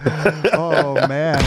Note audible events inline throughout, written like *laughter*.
*laughs* oh man.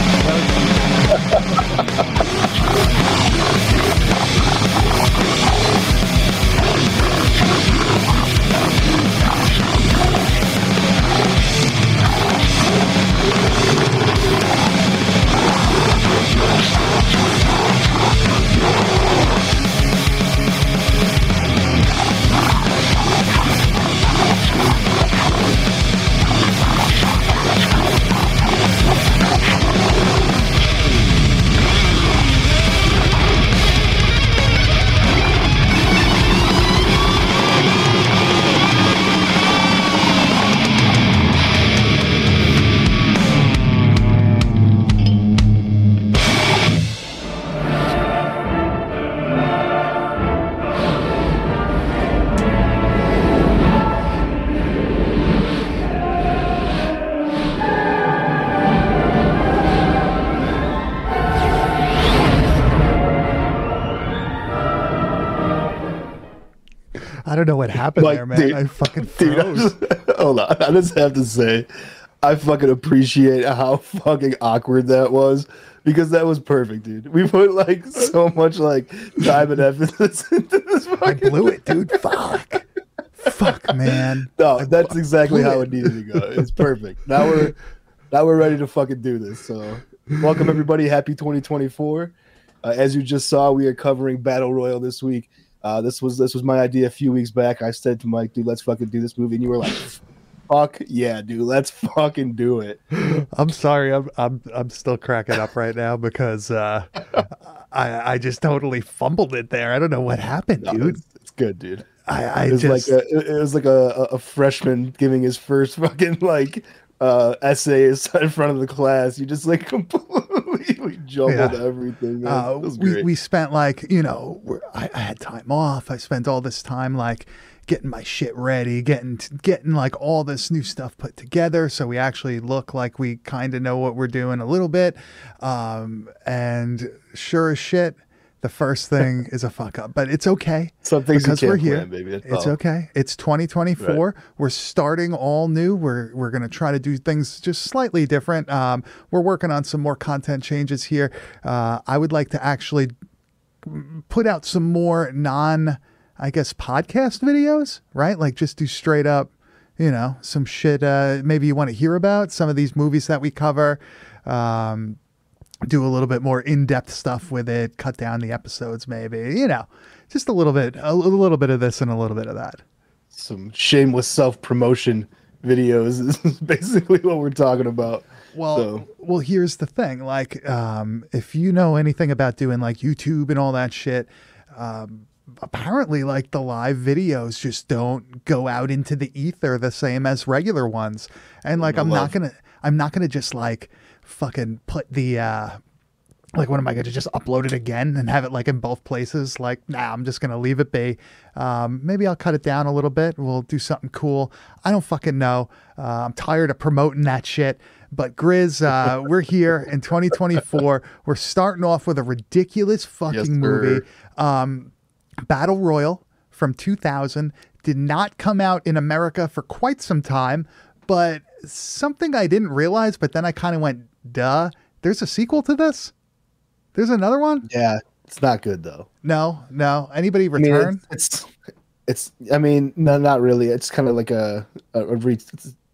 Happened Like, there, man. dude- I fucking *laughs* Dude, I froze. just, hold on. I just have to say, I fucking appreciate how fucking awkward that was because that was perfect, dude. We put like so much like time and effort *laughs* into this I blew it, dude. Fuck. Fuck, man. *laughs* No, that's exactly how it. it needed to go. It's perfect. Now we're now we're ready to fucking do this. So, welcome everybody. Happy 2024. Uh, as you just saw, we are covering Battle Royale this week. Uh, this was this was my idea a few weeks back. I said to Mike, "Dude, let's fucking do this movie," and you were like, "Fuck yeah, dude, let's fucking do it." *laughs* I'm sorry. I'm I'm I'm still cracking up right now because uh, I I just totally fumbled it there. I don't know what happened, No, dude. it's, it's good, dude. I I It was just like a, it was like a, a a freshman giving his first *laughs* fucking like uh essay *laughs* in front of the class. You just like *laughs* completely jumbled Yeah. everything. uh, we great. we spent like you know we're, I, I had time off. I spent all this time like getting my shit ready, getting getting like all this new stuff put together, so we actually look like we kind of know what we're doing a little bit. Um, and sure as shit, the first thing *laughs* is a fuck up, but it's okay. Some things because we're here. plan, baby. It's all. okay. It's 2024. We're starting all new. We're we're gonna try to do things just slightly different. Um, we're working on some more content changes here. Uh, I would like to actually put out some more non, I guess, podcast videos. Right, like just do straight up, you know, some shit. Uh, maybe you want to hear about some of these movies that we cover. Um, do a little bit more in-depth stuff with it cut down the episodes maybe you know just a little bit a, little bit of this and a little bit of that. Some shameless self promotion videos *laughs* is basically what we're talking about. well So- well here's the thing like um if you know anything about doing like youtube and all that shit um apparently like the live videos just don't go out into the ether the same as regular ones. And like i'm not gonna i'm not gonna just like fucking put the uh like what am i going to just upload it again and have it like in both places? Like nah i'm just going to leave it be. Um, maybe i'll cut it down a little bit. We'll do something cool. I don't fucking know. Uh, i'm tired of promoting that shit. But grizz uh, *laughs* we're here in 2024 we're starting off with a ridiculous fucking Yes, movie. Um, battle royale from 2000 did not come out in america for quite some time but something i didn't realize but then i kind of went duh there's a sequel to this there's another one Yeah, it's not good though. no no anybody I mean, return it's, it's it's. I mean, no, not really. It's kind of like a a, a, re,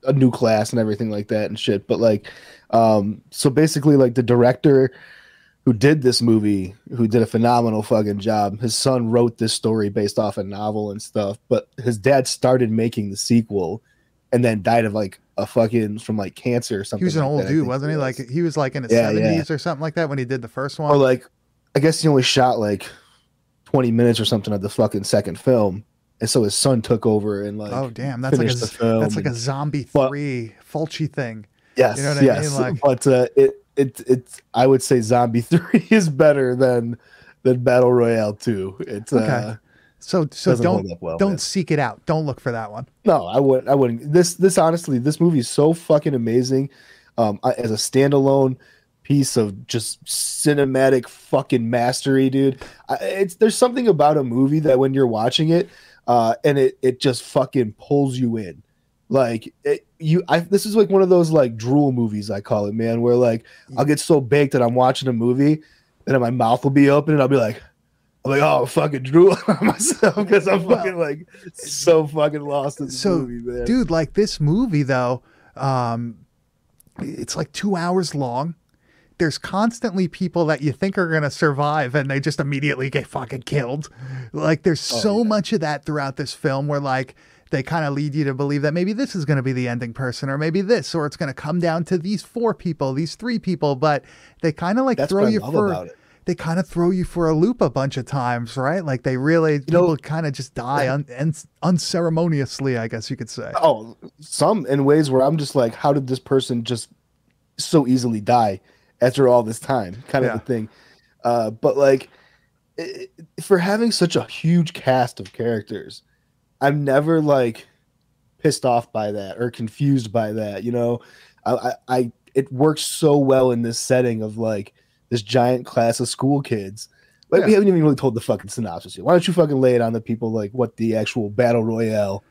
a new class and everything like that and shit. But like, um, so basically, like the director who did this movie, who did a phenomenal fucking job. His son wrote this story based off a novel and stuff, but his dad started making the sequel, and then died of like a fucking from like cancer or something. he was an like old that, dude wasn't he was. like he was like in his Yeah, yeah. 70s or something like that when he did the first one or like I guess he only shot like 20 minutes or something of the fucking second film. And so his son took over and like oh damn that's like a that's like a and- zombie but- 3 Fulci thing yes, you know what I mean? yes. Like- but uh, it it it's I would say Zombie *laughs* 3 is better than than Battle Royale 2. It's Okay. uh so so doesn't don't well. don't man. seek it out don't look for that one No, I wouldn't. I wouldn't. This this honestly, this movie is so fucking amazing. Um, I, as a standalone piece of just cinematic fucking mastery, dude. I, it's there's something about a movie that when you're watching it, uh, and it it just fucking pulls you in. like it, you I this is like one of those like drool movies I call it, man, where like I'll get so baked that I'm watching a movie and then my mouth will be open and I'll be like I'm like, oh, fucking drool *laughs* on myself because I'm fucking like so fucking lost in the so, movie, man. dude, like this movie though, um, it's like two hours long. There's constantly people that you think are gonna survive, and they just immediately get fucking killed. Like, there's Oh, so yeah. much of that throughout this film, where like they kind of lead you to believe that maybe this is going to be the ending person, or maybe this, or it's going to come down to these four people, these three people. But they kind of like That's throw you love for about it. They kind of throw you for a loop a bunch of times, right? Like they really know- people kind of just die un, un, unceremoniously, I guess you could say. Oh, some in ways where I'm just like, how did this person just so easily die after all this time? Kind of Yeah. a thing. Uh, but like, i i- for having such a huge cast of characters, I'm never like pissed off by that or confused by that. You know, I, I, I it works so well in this setting of like this giant class of school kids. Like we haven't even really told the fucking synopsis yet. Why don't you fucking lay it on the people like what the actual battle royale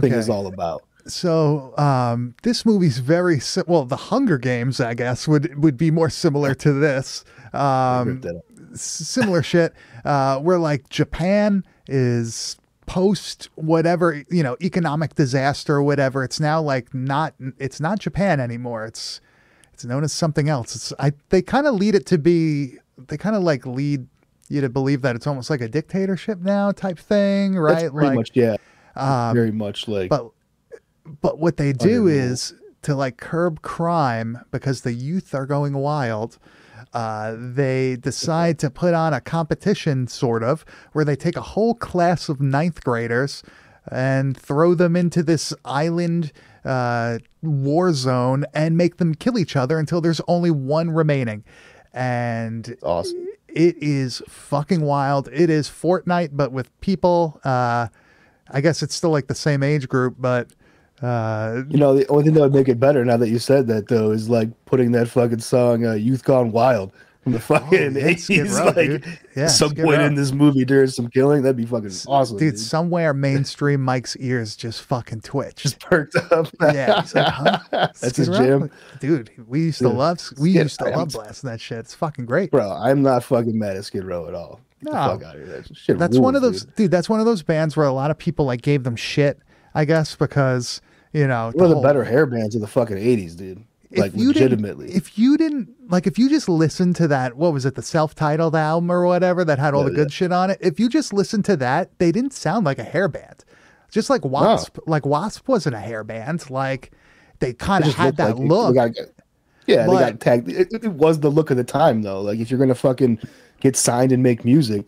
thing is all about? So um, this movie's very si- well. The Hunger Games, I guess, would would be more similar to this. Um, Rip that up. s- similar shit. Uh, where like Japan is post whatever you know economic disaster or whatever. It's now like not. It's not Japan anymore. It's it's known as something else. It's I. They kind of lead it to be. They kind of like lead you to believe that it's almost like a dictatorship now type thing, right? That's pretty like, much yeah, um, very much like but but what they do is to like curb crime because the youth are going wild. Uh, they decide to put on a competition, sort of, where they take a whole class of ninth graders and throw them into this island uh, war zone and make them kill each other until there's only one remaining. And awesome. it is fucking wild. It is Fortnite, but with people. Uh, I guess it's still like the same age group, but uh, You know, the only thing that would make it better now that you said that though is like putting that fucking song uh, "Youth Gone Wild" from the fucking Oh, yeah, eighties. Like. Yeah, some point in this movie during some killing, that'd be fucking awesome, dude, dude. somewhere *laughs* mainstream Mike's ears just fucking twitch. Just perked up. yeah, he's like, huh? *laughs* That's his jam. dude. We used to Yeah. love, we Skid used to love blasting that shit. It's fucking great. bro. I'm not fucking mad at Skid Row at all. Get the No. fuck out of here. That shit That's one of those, dude. dude. That's one of those bands where a lot of people like gave them shit. I guess because you know One of the whole- better hair bands of the fucking eighties, dude. Like you legitimately. if you didn't like, if you just listened to that, what was it, the self-titled album or whatever that had all Yeah, the good shit on it? If you just listened to that, they didn't sound like a hair band. Just like Wasp, like Wasp wasn't a hair band. Like they kind of had that like look. got- yeah, But- they got tagged. It, it was the look of the time, though. Like if you're gonna fucking get signed and make music,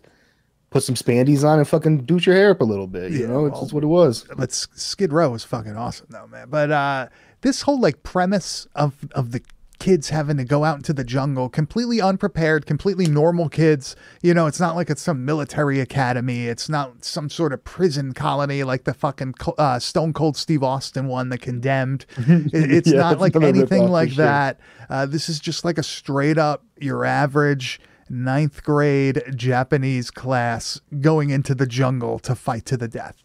put some spandies on and fucking douche your hair up a little bit. You Yeah, know, it's well- just what it was. but Skid Row was fucking awesome though, man. But uh this whole like premise of of the kids having to go out into the jungle completely unprepared, completely normal kids. You know, it's not like it's some military academy. It's not some sort of prison colony like the fucking uh, Stone Cold Steve Austin one, The Condemned. *laughs* It- it's Yeah, not like anything like sure. that. Uh, this is just like a straight up your average ninth grade Japanese class going into the jungle to fight to the death.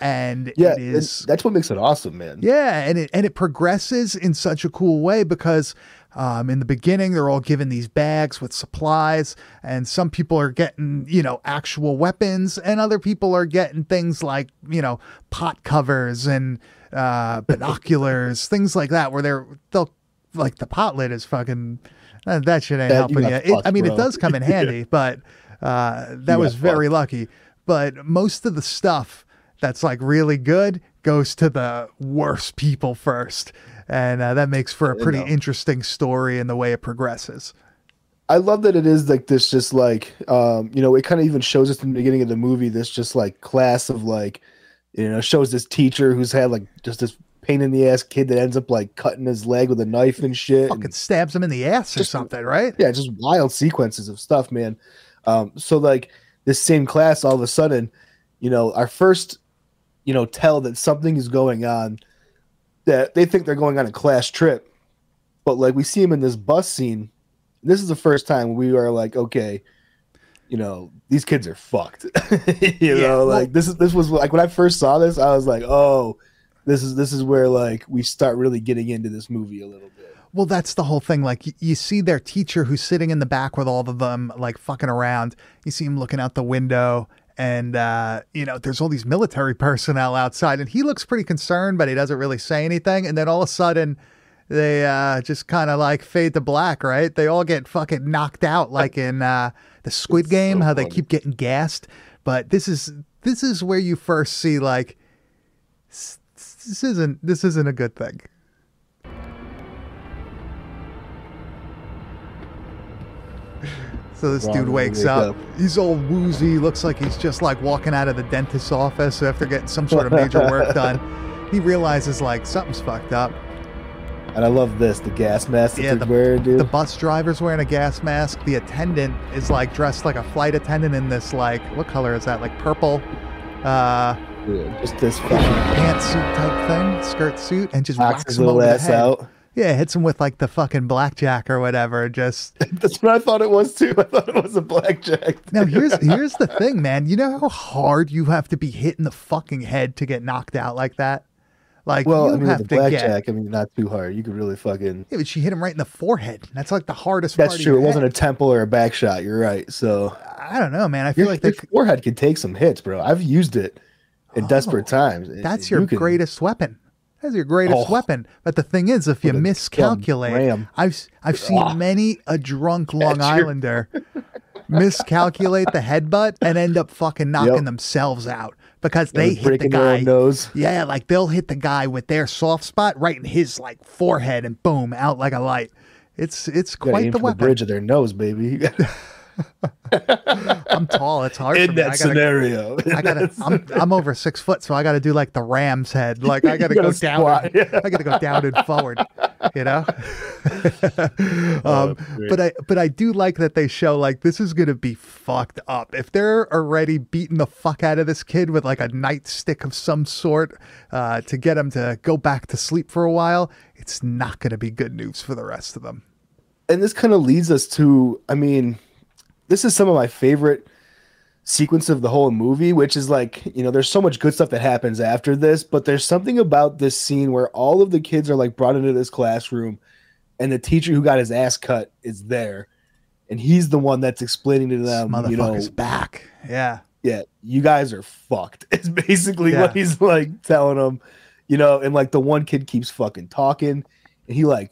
And Yeah, it and that's what makes it awesome, man. yeah, and it and it progresses in such a cool way because um, in the beginning they're all given these bags with supplies, and some people are getting you know actual weapons, and other people are getting things like you know pot covers and uh, *laughs* binoculars, things like that, where they're they'll like the pot lid is fucking uh, that shit ain't That helping you. It, I mean, it does come in *laughs* handy, but uh, that You was very lucky. But most of the stuff that's like really good goes to the worst people first. And uh, that makes for a pretty interesting story in the way it progresses. I love that it is like this, just like um, you know, it kind of even shows us in the beginning of the movie this just like class of like, you know, shows this teacher who's had like just this pain in the ass kid that ends up like cutting his leg with a knife and shit. and- Fucking stabs him in the ass or something, right? yeah, just wild sequences of stuff, man. Um, so like this same class, all of a sudden, you know, our first, you know, tell that something is going on. That they think they're going on a class trip, but like we see him in this bus scene. This is the first time we are like, okay, you know, these kids are fucked. *laughs* you Yeah, know, well- like this is this was like when I first saw this, I was like, oh, this is this is where like we start really getting into this movie a little bit. Well, that's the whole thing. Like, you see their teacher who's sitting in the back with all of them, like fucking around. You see him looking out the window, and uh, you know, there's all these military *laughs* personnel outside, and he looks pretty concerned, but he doesn't really say anything. And then all of a sudden, they uh, just kind of like fade to black, right? They all get fucking knocked out, like in uh, the Squid It's Game, so how they keep getting gassed. But this is this is where you first see like this isn't this isn't a good thing. So this Ron dude wakes wake up. up. He's all woozy. Looks like he's just like walking out of the dentist's office after getting some sort of major work *laughs* done. He realizes like something's fucked up. And I love this, the gas mask that Yeah, the- wearing, dude. The bus driver's wearing a gas mask. The attendant is like dressed like a flight attendant in this like what color is that? Like purple uh Yeah, just this fucking pantsuit type thing, skirt suit, and just knocks whacks his little ass head. out. Yeah, hits him with like the fucking blackjack or whatever. Just *laughs* That's what I thought it was too. I thought it was a blackjack. now here's *laughs* here's the thing, man. You know how hard you have to be hit in the fucking head to get knocked out like that. Like well, I mean, with the blackjack, get. I mean, not too hard. You could really fucking. Yeah, but she hit him right in the forehead. That's like the hardest. That's true. It wasn't a temple or a back shot. You're right. So I don't know, man. I feel your, like the forehead could take some hits, bro. I've used it in Oh, desperate times. That's and your you can- greatest weapon. That's your greatest Oh. weapon. But the thing is, if you miscalculate. I've I've *laughs* seen Ah. many a drunk Long That's your- Islander miscalculate the headbutt and end up fucking knocking Yep. themselves out because they hit the guy. nose. Yeah, like they'll hit the guy with their soft spot right in his like forehead and boom, out like a light. It's it's quite the weapon. the bridge of their nose, baby. *laughs* *laughs* I'm tall. It's hard for in me. that I gotta, scenario. I gotta. I'm I'm over six foot, so I gotta do like the ram's head. Like I gotta, gotta go down. and- I gotta go down and forward. You know. *laughs* um, that's great. but I but I do like that they show like this is gonna be fucked up. If they're already beating the fuck out of this kid with like a nightstick of some sort uh, to get him to go back to sleep for a while, it's not gonna be good news for the rest of them. and this kind of leads us to i mean this is some of my favorite sequence of the whole movie which is like you know there's so much good stuff that happens after this but there's something about this scene where all of the kids are like brought into this classroom and the teacher who got his ass cut is there and he's the one that's explaining to This them you know back. Yeah. yeah, you guys are fucked. *laughs* It's basically Yeah. what he's like telling them, you know, and like the one kid keeps fucking talking and he like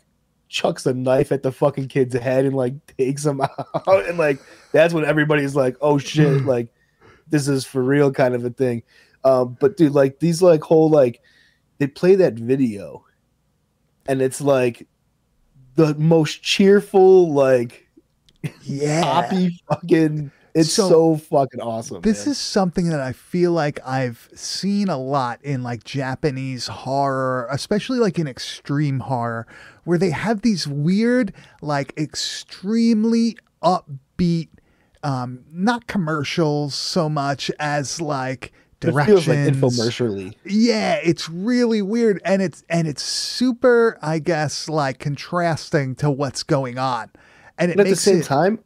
chucks a knife at the fucking kid's head and like takes him *laughs* out. And like that's when everybody's like, oh shit, like this is for real kind of a thing. Um, but dude, like these like whole like they play that video and it's like the most cheerful, like Yeah. poppy fucking it's So- so, fucking awesome. This man. is something that I feel like I've seen a lot in like Japanese horror, especially like in extreme horror, where they have these weird, like extremely upbeat, um, not commercials so much as like directions. It feels like infomercially. Yeah, it's really weird and it's and it's super, I guess, like contrasting to what's going on. And it But at the same it time,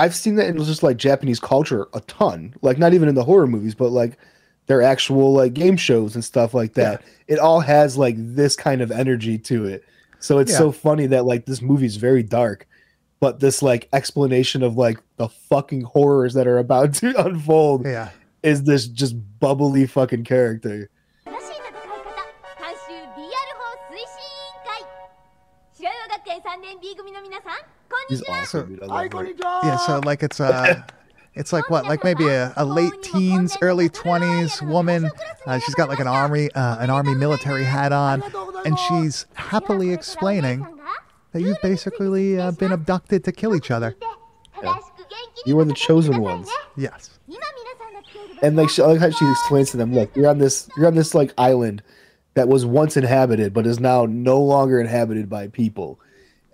I've seen that in just like Japanese culture a ton. Like not even in the horror movies, but like their actual like game shows and stuff like that. It all has like this kind of energy to it. So it's Yeah. so funny that like this movie's very dark, but this like explanation of like the fucking horrors that are about to unfold yeah. is this just bubbly fucking character. He's awesome. Dude. I love him. Yeah, so like it's uh *laughs* it's like what like maybe a, a late teens early 20s woman. Uh, she's got like an army uh, an army military hat on and she's happily explaining that you've basically uh, been abducted to kill each other. Yeah. you were the chosen ones. Yes. And like she, like she explains to them look you're on this you're on this like island that was once inhabited but is now no longer inhabited by people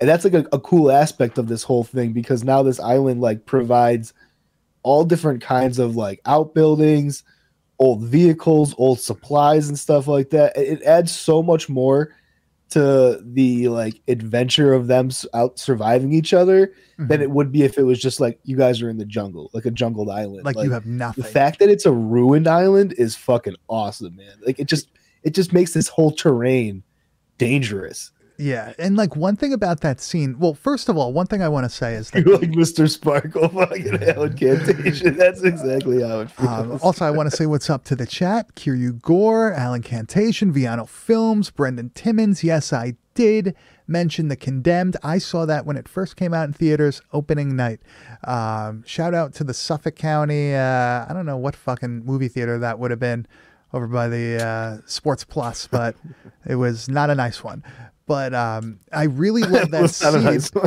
and that's like a, a cool aspect of this whole thing because now this island like provides all different kinds of like outbuildings, old vehicles, old supplies, and stuff like that. It, it adds so much more to the like adventure of them out surviving each other than Mhm. it would be if it was just like you guys are in the jungle, like a jungled island. Like, you have nothing. the fact that it's a ruined island is fucking awesome, man. Like it just it just makes this whole terrain dangerous. Yeah, and like one thing about that scene. Well, first of all, one thing I want to say is that *laughs* You're like Mr. Sparkle fucking *laughs* Alan Cantation. That's exactly how it feels. Um, also, I want to say *laughs* what's up to the chat. Kiryu Gore, Alan Cantation, Viano Films, Brendan Timmons. Yes, I did mention The Condemned. I saw that when it first came out in theaters, opening night. Um, shout out to the Suffolk County, uh, I don't know what fucking movie theater that would have been over by the uh, Sports Plus, but it was not a nice one. But um, I really *laughs* love that That's not a scene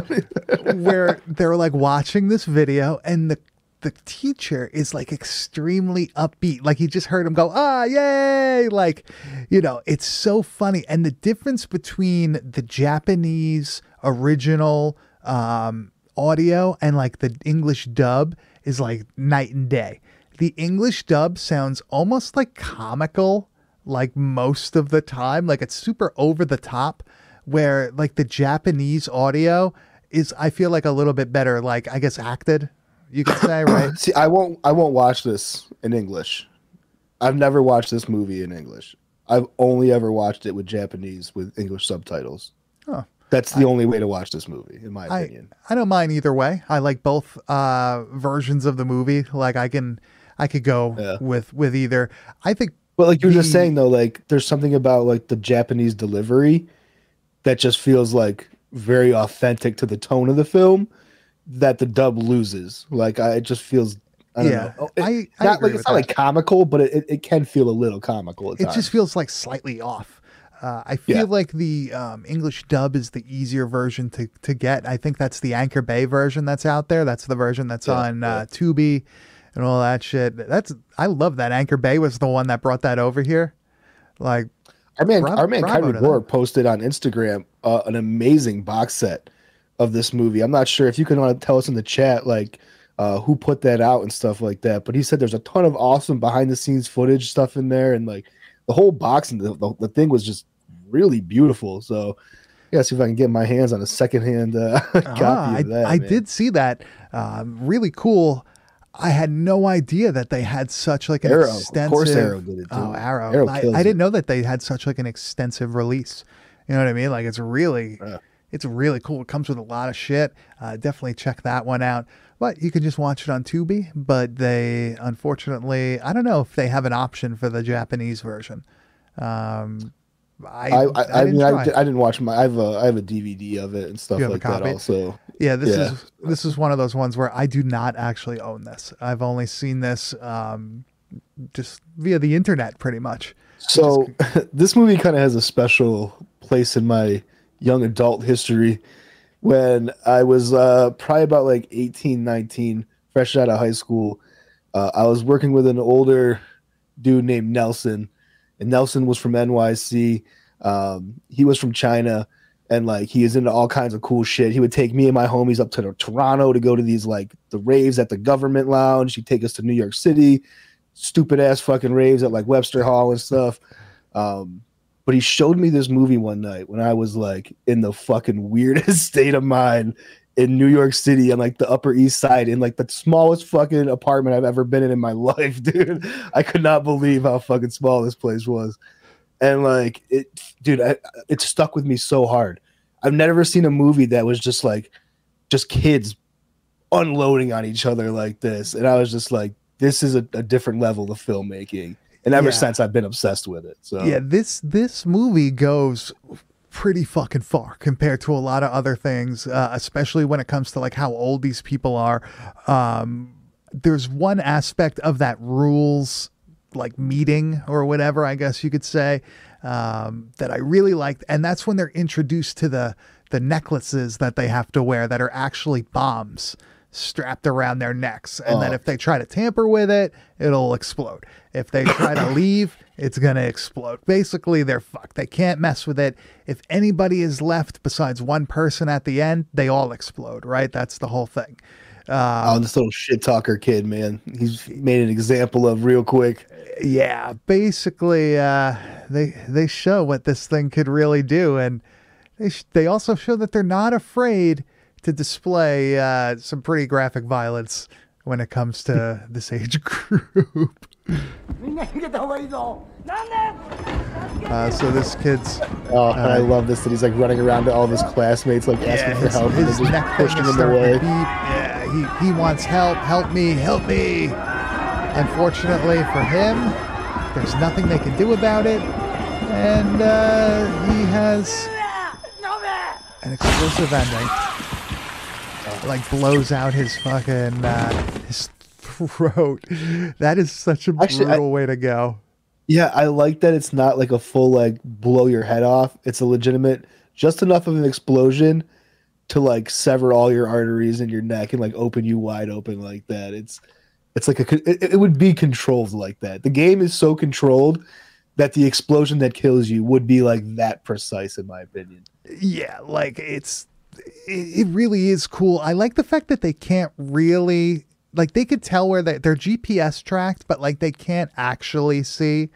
nice *laughs* where they're like watching this video and the the teacher is like extremely upbeat. Like he just heard him go ah yay! Like you know it's so funny. And the difference between the japanese original um audio and like the english dub is like night and day. The english dub sounds almost like comical like most of the time. Like it's super over the top where like the japanese audio is i feel like a little bit better like i guess acted you could say *coughs* right See, I won't. I won't watch this in English. I've never watched this movie in English. I've only ever watched it with Japanese with English subtitles. Huh. That's the only way to watch this movie, in my I, opinion. I don't mind either way i like both uh versions of the movie like i can i could go Yeah. with with either i think But like you were just saying though, like there's something about like the Japanese delivery that just feels like very authentic to the tone of the film that the dub loses. Like I, it just feels. I don't Yeah, know. It- I- I not like it's not that. like comical, but it, it can feel a little comical it times. just feels like slightly off uh, I feel Yeah. like the um, English dub is the easier version to, to get. I think that's the Anchor Bay version that's out there. That's the version that's Yeah, on yeah. uh, Tubi and all that shit. That's I love that. Anchor Bay was the one that brought that over here. Like Our man, Bravo- our man Kyrie to Gore posted on Instagram uh, an amazing box set of this movie. I'm not sure if you can want to tell us in the chat like uh, who put that out and stuff like that. But he said there's a ton of awesome behind the scenes footage stuff in there, and like the whole box and the, the, the thing was just really beautiful. So yeah, see if I can get my hands on a secondhand uh, *laughs* copy Ah, I, of that. I man. did see that. Um, really cool. I had no idea that they had such like an Arrow. Of extensive. course Arrow did it, too. Oh, Arrow! Arrow I, I didn't know that they had such like an extensive release. You know what I mean? Like it's really, Yeah. it's really cool. It comes with a lot of shit. Uh, definitely check that one out. But you can just watch it on Tubi. But they, unfortunately, I don't know if they have an option for the Japanese version. Um, I, I, I, I, didn't mean, I, I didn't watch my. I have a I have a DVD of it and stuff You have a like that. Also, Yeah, this Yeah. is this is one of those ones where I do not actually own this. I've only seen this um, just via the internet, pretty much. So *laughs* this movie kind of has a special place in my young adult history when I was uh, probably about like 18, 19, fresh out of high school. Uh, I was working with an older dude named Nelson, and Nelson was from NYC. Um, he was from China, and like he is into all kinds of cool shit. He would take me and my homies up to Toronto to go to these like the raves at the Guvernment lounge. He'd take us to New York City, stupid ass fucking raves at like Webster Hall and stuff. Um, but he showed me this movie one night when I was like in the fucking weirdest *laughs* state of mind in New York City on like the Upper East Side in like the smallest fucking apartment I've ever been in in my *laughs* life, dude. I could not believe how fucking small this place was. And like it, dude, I, it stuck with me so hard. I've never seen a movie that was just like, just kids unloading on each other like this. And I was just like, this is a, a different level of filmmaking. And ever Yeah. since I've been obsessed with it. So Yeah, this this movie goes pretty fucking far compared to a lot of other things, uh, especially when it comes to like how old these people are. Um, there's one aspect of that rules like meeting or whatever I guess you could say um, that I really liked, and that's when they're introduced to the the necklaces that they have to wear that are actually bombs strapped around their necks, and then Oh. if they try to tamper with it, it'll explode. If they try to *laughs* leave, it's gonna explode. Basically, they're fucked. They can't mess with it. If anybody is left besides one person at the end, they all explode. Right? That's the whole thing. Oh, this little shit talker kid, man. He's made an example of real quick. yeah basically uh they they show what this thing could really do and they sh- they also show that they're not afraid to display uh, some pretty graphic violence when it comes to this age group. Uh, so this kid's. Oh, I love this that he's like running around to all of his classmates, like yeah, asking for help. His neck pushing him away. Yeah, he, he wants help. Help me, help me. Unfortunately for him, there's nothing they can do about it. And uh, he has an explosive ending. Like blows out his fucking uh, his throat. That is such a Actually, I- brutal way to go. Yeah, I like that it's not like a full like blow your head off. It's a legitimate, just enough of an explosion to like sever all your arteries in your neck and like open you wide open like that. It's it's like a it, it would be controlled like that. The game is so controlled that the explosion that kills you would be like that precise in my opinion. yeah like it's it, it really is cool. I like the fact that they can't really like they could tell where they, they're gps tracked but like they can't actually see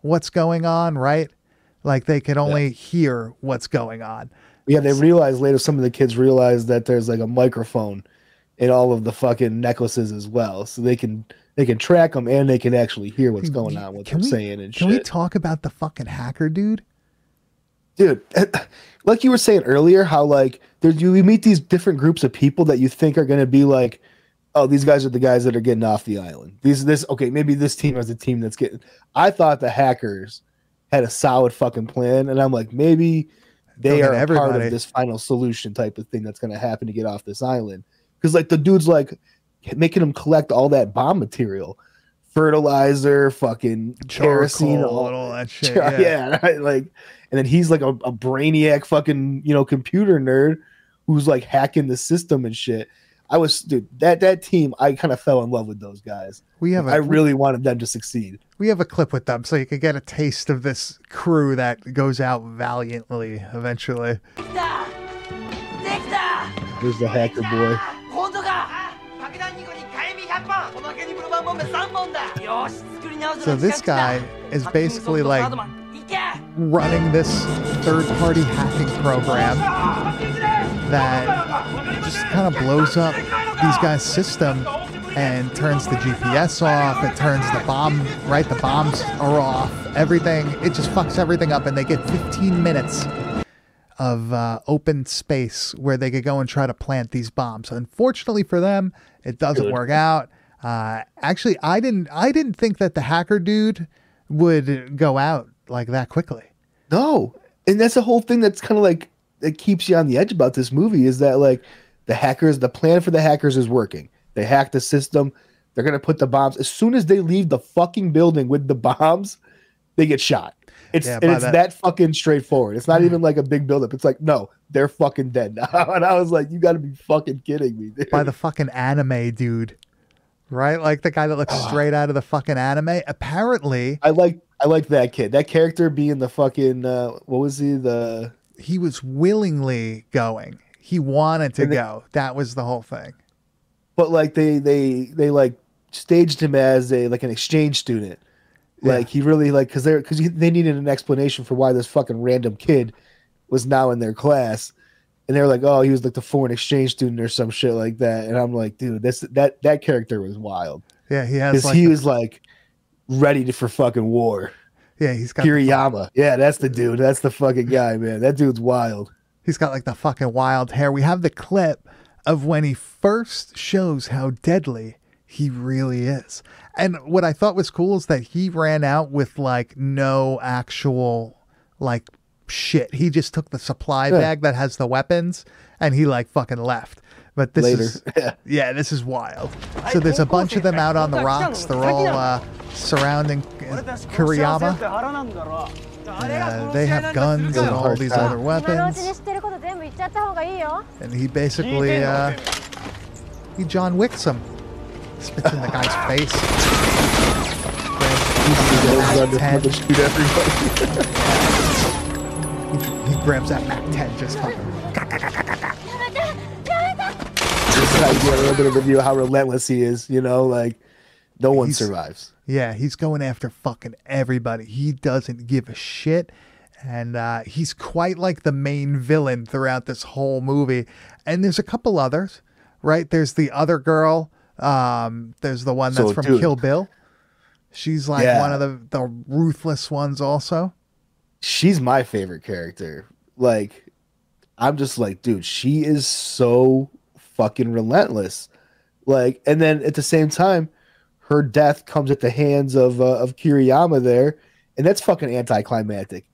what's going on right? Like they can only hear what's going on. Yeah, they realize later. Some of the kids realize that there's like a microphone in all of the fucking necklaces as well, so they can they can track them and they can actually hear what's going on, what Can they're we- saying and can shit. we talk about the fucking hacker dude? Dude *laughs* like you were saying earlier how like there you meet these different groups of people that you think are going to be like oh these guys are the guys that are getting off the island these this okay maybe this team is the team that's getting i thought the hackers had a solid fucking plan and i'm like maybe they are part of this final solution type of thing that's going to happen to get off this island because like the dude's like making them collect all that bomb material fertilizer fucking kerosene all, all that shit *laughs* yeah, yeah. right? like, and then he's like a, a brainiac fucking you know computer nerd who's like hacking the system and shit. I was dude that that team. I kind of fell in love with those guys. We have. A, I really wanted them to succeed. We have a clip with them, so you can get a taste of this crew that goes out valiantly eventually. There's the hacker boy. So this guy is basically like running this third-party hacking program that just kind of blows up these guys' system and turns the GPS off. It turns the bomb, right? The bombs are off. Everything, it just fucks everything up, and they get 15 minutes of uh, open space where they could go and try to plant these bombs. Unfortunately for them, it doesn't Good. work out. Uh, actually, I didn't. I didn't think that the hacker dude would go out like that quickly. No, and that's the whole thing. That's kind of like that keeps you on the edge about this movie is that like the hackers, the plan for the hackers is working. They hack the system. They're gonna put the bombs as soon as they leave the fucking building with the bombs. They get shot. It's Yeah, and it's that- that, fucking straightforward. It's not even like a big buildup. It's like no, they're fucking dead now. *laughs* And I was like, you got to be fucking kidding me. Dude. by the fucking anime dude, right? Like the guy that looks *sighs* straight out of the fucking anime. Apparently, I like I like that kid. That character being the fucking uh, what was he the he was willingly going. He wanted to they- go. That was the whole thing. but like they they they like staged him as a like an exchange student like he really like because they're because they needed an explanation for why this fucking random kid was now in their class and they were like oh he was like the foreign exchange student or some shit like that and i'm like dude this that that character was wild Yeah, he has like he the- was like ready to, for fucking war yeah, he's got kiriyama yeah that's the dude that's the fucking guy man that dude's wild he's got like the fucking wild hair. We have the clip of when he first shows how deadly he really is. And what I thought was cool is that he ran out with like no actual like shit. He just took the supply Yeah. bag that has the weapons and he like fucking left. But this Later. is *laughs* yeah. yeah, this is wild. So there's a bunch of them out on the rocks. They're all uh, surrounding uh, Kiriyama. Uh, they have guns and all these other weapons. And he basically uh, he John Wicks him. Spits in the guy's face. Grabs *laughs* he, he grabs that Mac 10 just *laughs* like try get a little bit of review how relentless he is. You know, like no one he's, survives. Yeah, he's going after fucking everybody. He doesn't give a shit. And uh, he's quite like the main villain throughout this whole movie. And there's a couple others, right? There's the other girl. Um, there's the one that's so, from dude, Kill Bill. She's like yeah. one of the, the ruthless ones, also. She's my favorite character. Like, I'm just like, dude, she is so fucking relentless. Like, and then at the same time, her death comes at the hands of uh, of Kiriyama there, and that's fucking anticlimactic.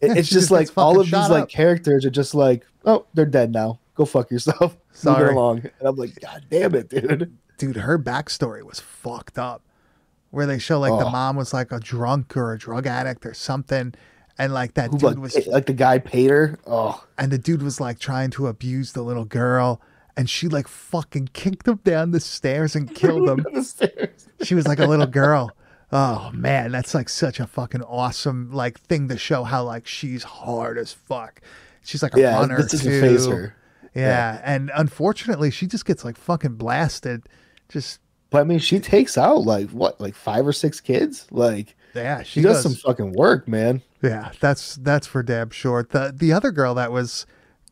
It, Yeah, it's *laughs* just just like all of these shot like characters are just like, oh, they're dead now. Go fuck yourself. *laughs* Sorry. along. And I'm like, God damn it, dude. dude, her backstory was fucked up. Where they show like the Oh. mom was like a drunk or a drug addict or something, and like that Who dude like, was, like the guy paid her? Oh, and the dude was like trying to abuse the little girl, and she like fucking kicked him down the stairs and *laughs* killed him. She was like a little *laughs* girl. Oh man, that's like such a fucking awesome like thing to show how like she's hard as fuck. She's like a Yeah, runner this too. phase her. Yeah, and unfortunately, she just gets like fucking blasted. Just But I mean, she takes out like what, like five or six kids? Like yeah, she, she, does goes, some fucking work, man. Yeah, that's that's for damn sure. The the other girl that was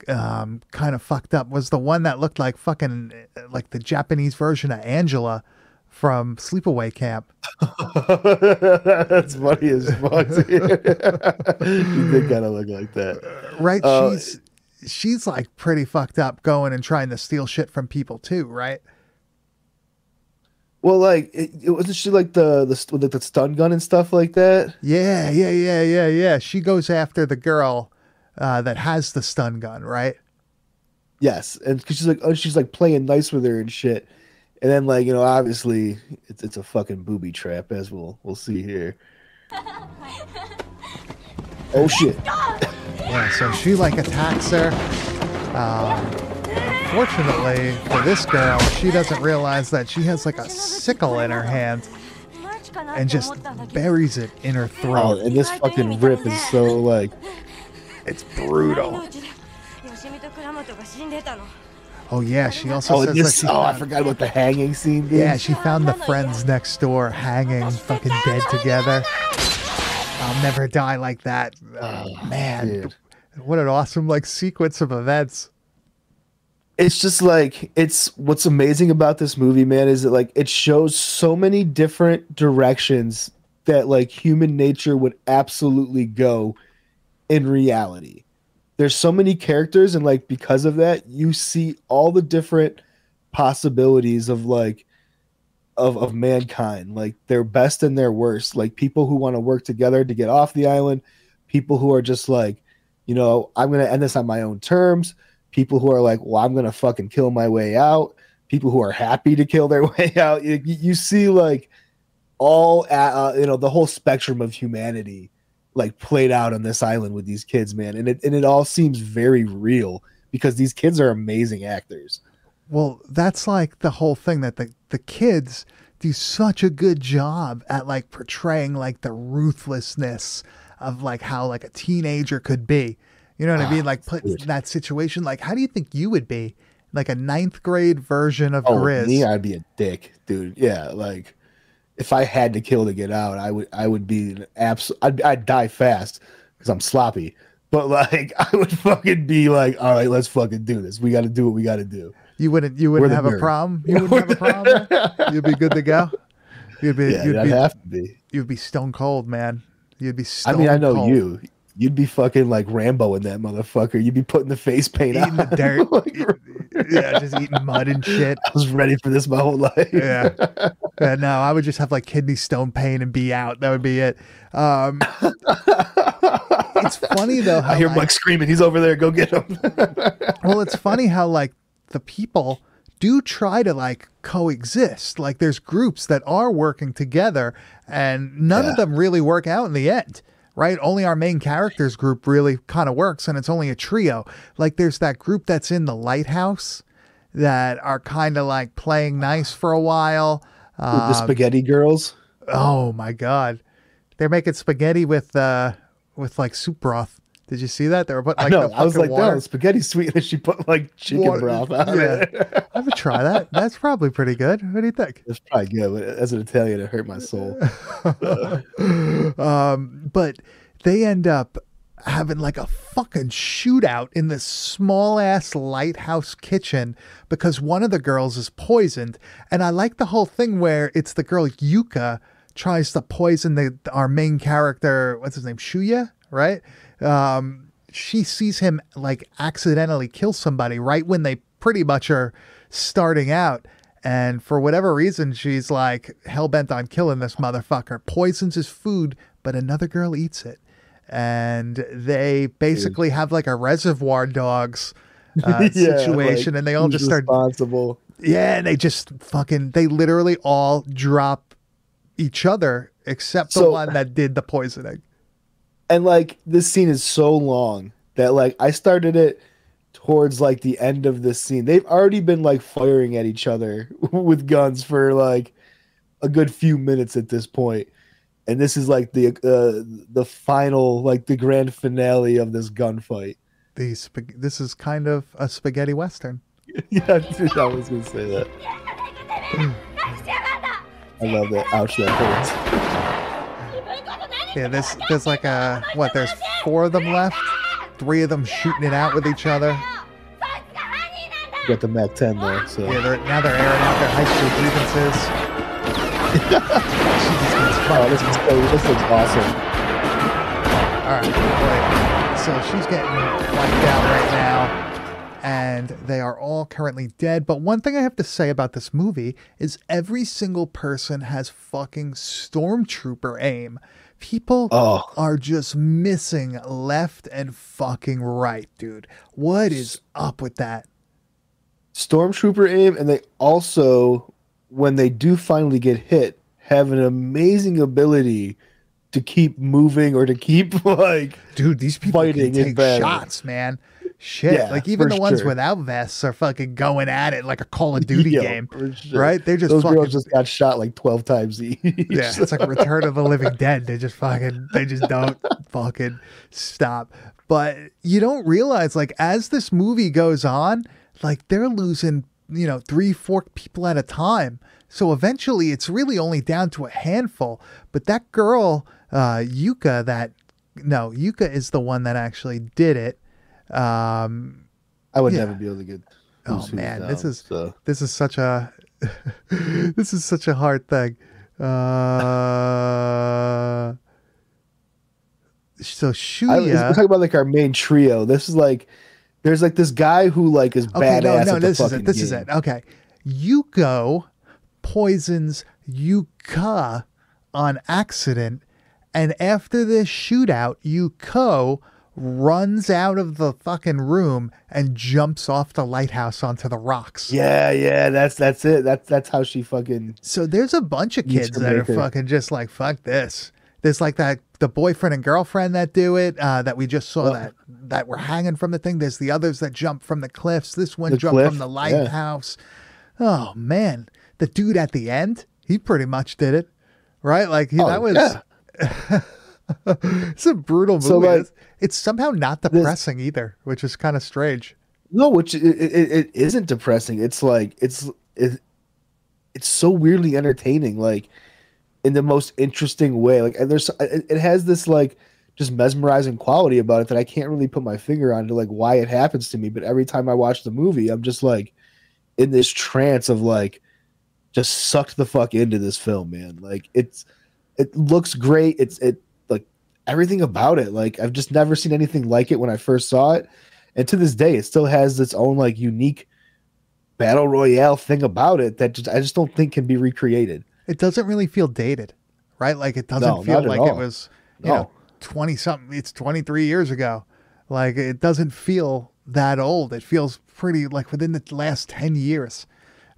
um, kind of fucked up was the one that looked like fucking uh, like the Japanese version of Angela from Sleepaway Camp. *laughs* That's funny as fuck. *laughs* you did kind of look like that. Right? Uh, she's she's like pretty fucked up going and trying to steal shit from people too, right? Well, like, it, it wasn't she like the the with the stun gun and stuff like that? Yeah, yeah, yeah, yeah, yeah. She goes after the girl uh, that has the stun gun, right? Yes, and because she's like, oh, she's like playing nice with her and shit, and then like you know, obviously it's it's a fucking booby trap, as we'll we'll see here. *laughs* Oh shit! *laughs* Yeah, so she like attacks her. Um, fortunately for this girl, she doesn't realize that she has like a sickle in her hand and just buries it in her Oh, throat. and this fucking rip is so like It's brutal. Oh yeah, she oh, also oh says this that she oh I forgot about the hanging scene. Dude. yeah she found the friends next door hanging fucking dead together. I'll never die like that. Oh, man, dude. what an awesome like sequence of events. it's just like it's what's amazing about this movie man is that like it shows so many different directions that like human nature would absolutely go in reality. There's so many characters and like because of that you see all the different possibilities of like of of mankind. Like their best and their worst. Like people who want to work together to get off the island people who are just like you know i'm to end this on my own terms. People who are like well i'm to fucking kill my way out. People who are happy to kill their *laughs* way out. You, you see like all uh, you know the whole spectrum of humanity like played out on this island with these kids man and it and it all seems very real because these kids are amazing actors Well, that's like the whole thing that the the kids do such a good job at like portraying like the ruthlessness of like how like a teenager could be. You know what I mean? Ah, like put in dude. that situation. Like, how do you think you would be? Like a ninth grade version of Oh, Grizz. me, I'd be a dick, dude. Yeah, like if I had to kill to get out, I would. I would be an absolute. I'd, I'd die fast because I'm sloppy. But like, *laughs* I would fucking be like, all right, let's fucking do this. We got to do what we got to do. You wouldn't. You wouldn't the have a problem. You *laughs* wouldn't have a problem. You'd be good to go. You'd be. Yeah, you'd I'd be. have to be. You'd be stone cold, man. You'd be. I mean, I know cold. you. You'd be fucking like Rambo in that motherfucker. You'd be putting the face paint Eating the on. *laughs* dirt. Like, yeah, just eating mud and shit. I was ready for this my whole life. Yeah. yeah. No, I would just have like kidney stone pain and be out. That would be it. Um, it's funny though. *laughs* How I hear like, Mike screaming. He's over there. Go get him. *laughs* well, it's funny how like the people do try to like coexist. Like there's groups that are working together, and none of them really work out in the end. Right? Only our main characters group really kind of works, and it's only a trio. Like there's that group that's in the lighthouse that are kind of like playing nice for a while. the Um, spaghetti girls. Oh my god. They're making spaghetti with uh with like soup broth. Did you see that? They were putting like I know. the I was fucking like, water. no, spaghetti sweet, and she put like chicken Water- broth on yeah. it. I would try that. That's probably pretty good. What do you think? It's probably good, but as an Italian, it hurt my soul. *laughs* um, but they end up having like a fucking shootout in this small ass lighthouse kitchen because one of the girls is poisoned. And I like the whole thing where it's the girl Yuka tries to poison the our main character, what's his name? Shuya right? Um, she sees him like accidentally kill somebody right when they pretty much are starting out. And for whatever reason, she's like hell bent on killing this motherfucker, poisons his food, but another girl eats it. And they basically have like a reservoir dogs *laughs* uh, Yeah, situation, like, and they all just start responsible. yeah, and they just fucking they literally all drop each other except the So- one that did the poisoning. And like this scene is so long that like I started it towards like the end of this scene. They've already been like firing at each other *laughs* with guns for like a good few minutes at this point. And this is like the uh, the final like the grand finale of this gunfight. The spag- this is kind of a spaghetti western. *laughs* yeah, I was gonna say that. *laughs* I love that. Ouch, that hurts. Yeah, this there's like a what? There's four of them left. Three of them shooting it out with each other. Got the Mac 10 there, so Yeah, they're now they're airing out their high school grievances. *laughs* Oh, this is so, this looks awesome. All right, wait. So she's getting wiped out right now, and they are all currently dead. But one thing I have to say about this movie is every single person has fucking stormtrooper aim. People Oh. are just missing left and fucking right, dude. What is up with that? stormtrooper aim and they also when they do finally get hit have an amazing ability to keep moving or to keep *laughs* like Dude, these people Fighting can take shots, man. Shit. Yeah, like even the ones sure. without vests are fucking going at it like a Call of *laughs* Duty Yo, game. sure. Right? They're just those fucking girls just got shot like 12 times each Yeah, it's like Return of the Living *laughs* Dead. They just fucking, they just don't fucking stop. But you don't realize, like, as this movie goes on, like, they're losing, you know, three, four people at a time. So eventually it's really only down to a handful. But that girl, uh, Yuka, that, no, Yuka is the one that actually did it. Um, i would Yeah. never be able to get Oh, man, this is- so. this is such a *laughs* this is such a hard thing. Uh, so I, Shuya. we're talking about like our main trio this is like there's like this guy who like is okay, badass no, no, this is it. This is it. Okay, Yuko poisons Yuka on accident, and after this shootout, Yuko runs out of the fucking room and jumps off the lighthouse onto the rocks. yeah yeah that's that's it that's that's how she fucking So there's a bunch of kids that are fucking just like fuck this. There's like that the boyfriend and girlfriend that do it uh, that we just saw that that were hanging from the thing. There's the others that jump from the cliffs. This one The jumped cliff, from the yeah. lighthouse. Oh man, the dude at the end, he pretty much did it, right? Like he, Oh, that was. yeah. *laughs* *laughs* it's a brutal movie. So, like, it's, it's somehow not depressing either, which is kind of strange. No, which it, it, it isn't depressing. It's like it's it, it's so weirdly entertaining, like in the most interesting way. Like and there's it, has this like just mesmerizing quality about it that I can't really put my finger on to like why it happens to me. But every time I watch the movie, I'm just like in this trance of like just sucked the fuck into this film, man. Like it's it looks great. It's it everything about it. Like I've just never seen anything like it when I first saw it and to this day it still has its own like unique battle royale thing about it that just I just don't think can be recreated. It doesn't really feel dated, right? Like it doesn't No, feel like it was, you No. know, 20 something, it's 23 years ago. Like it doesn't feel that old. It feels pretty like within the last 10 years.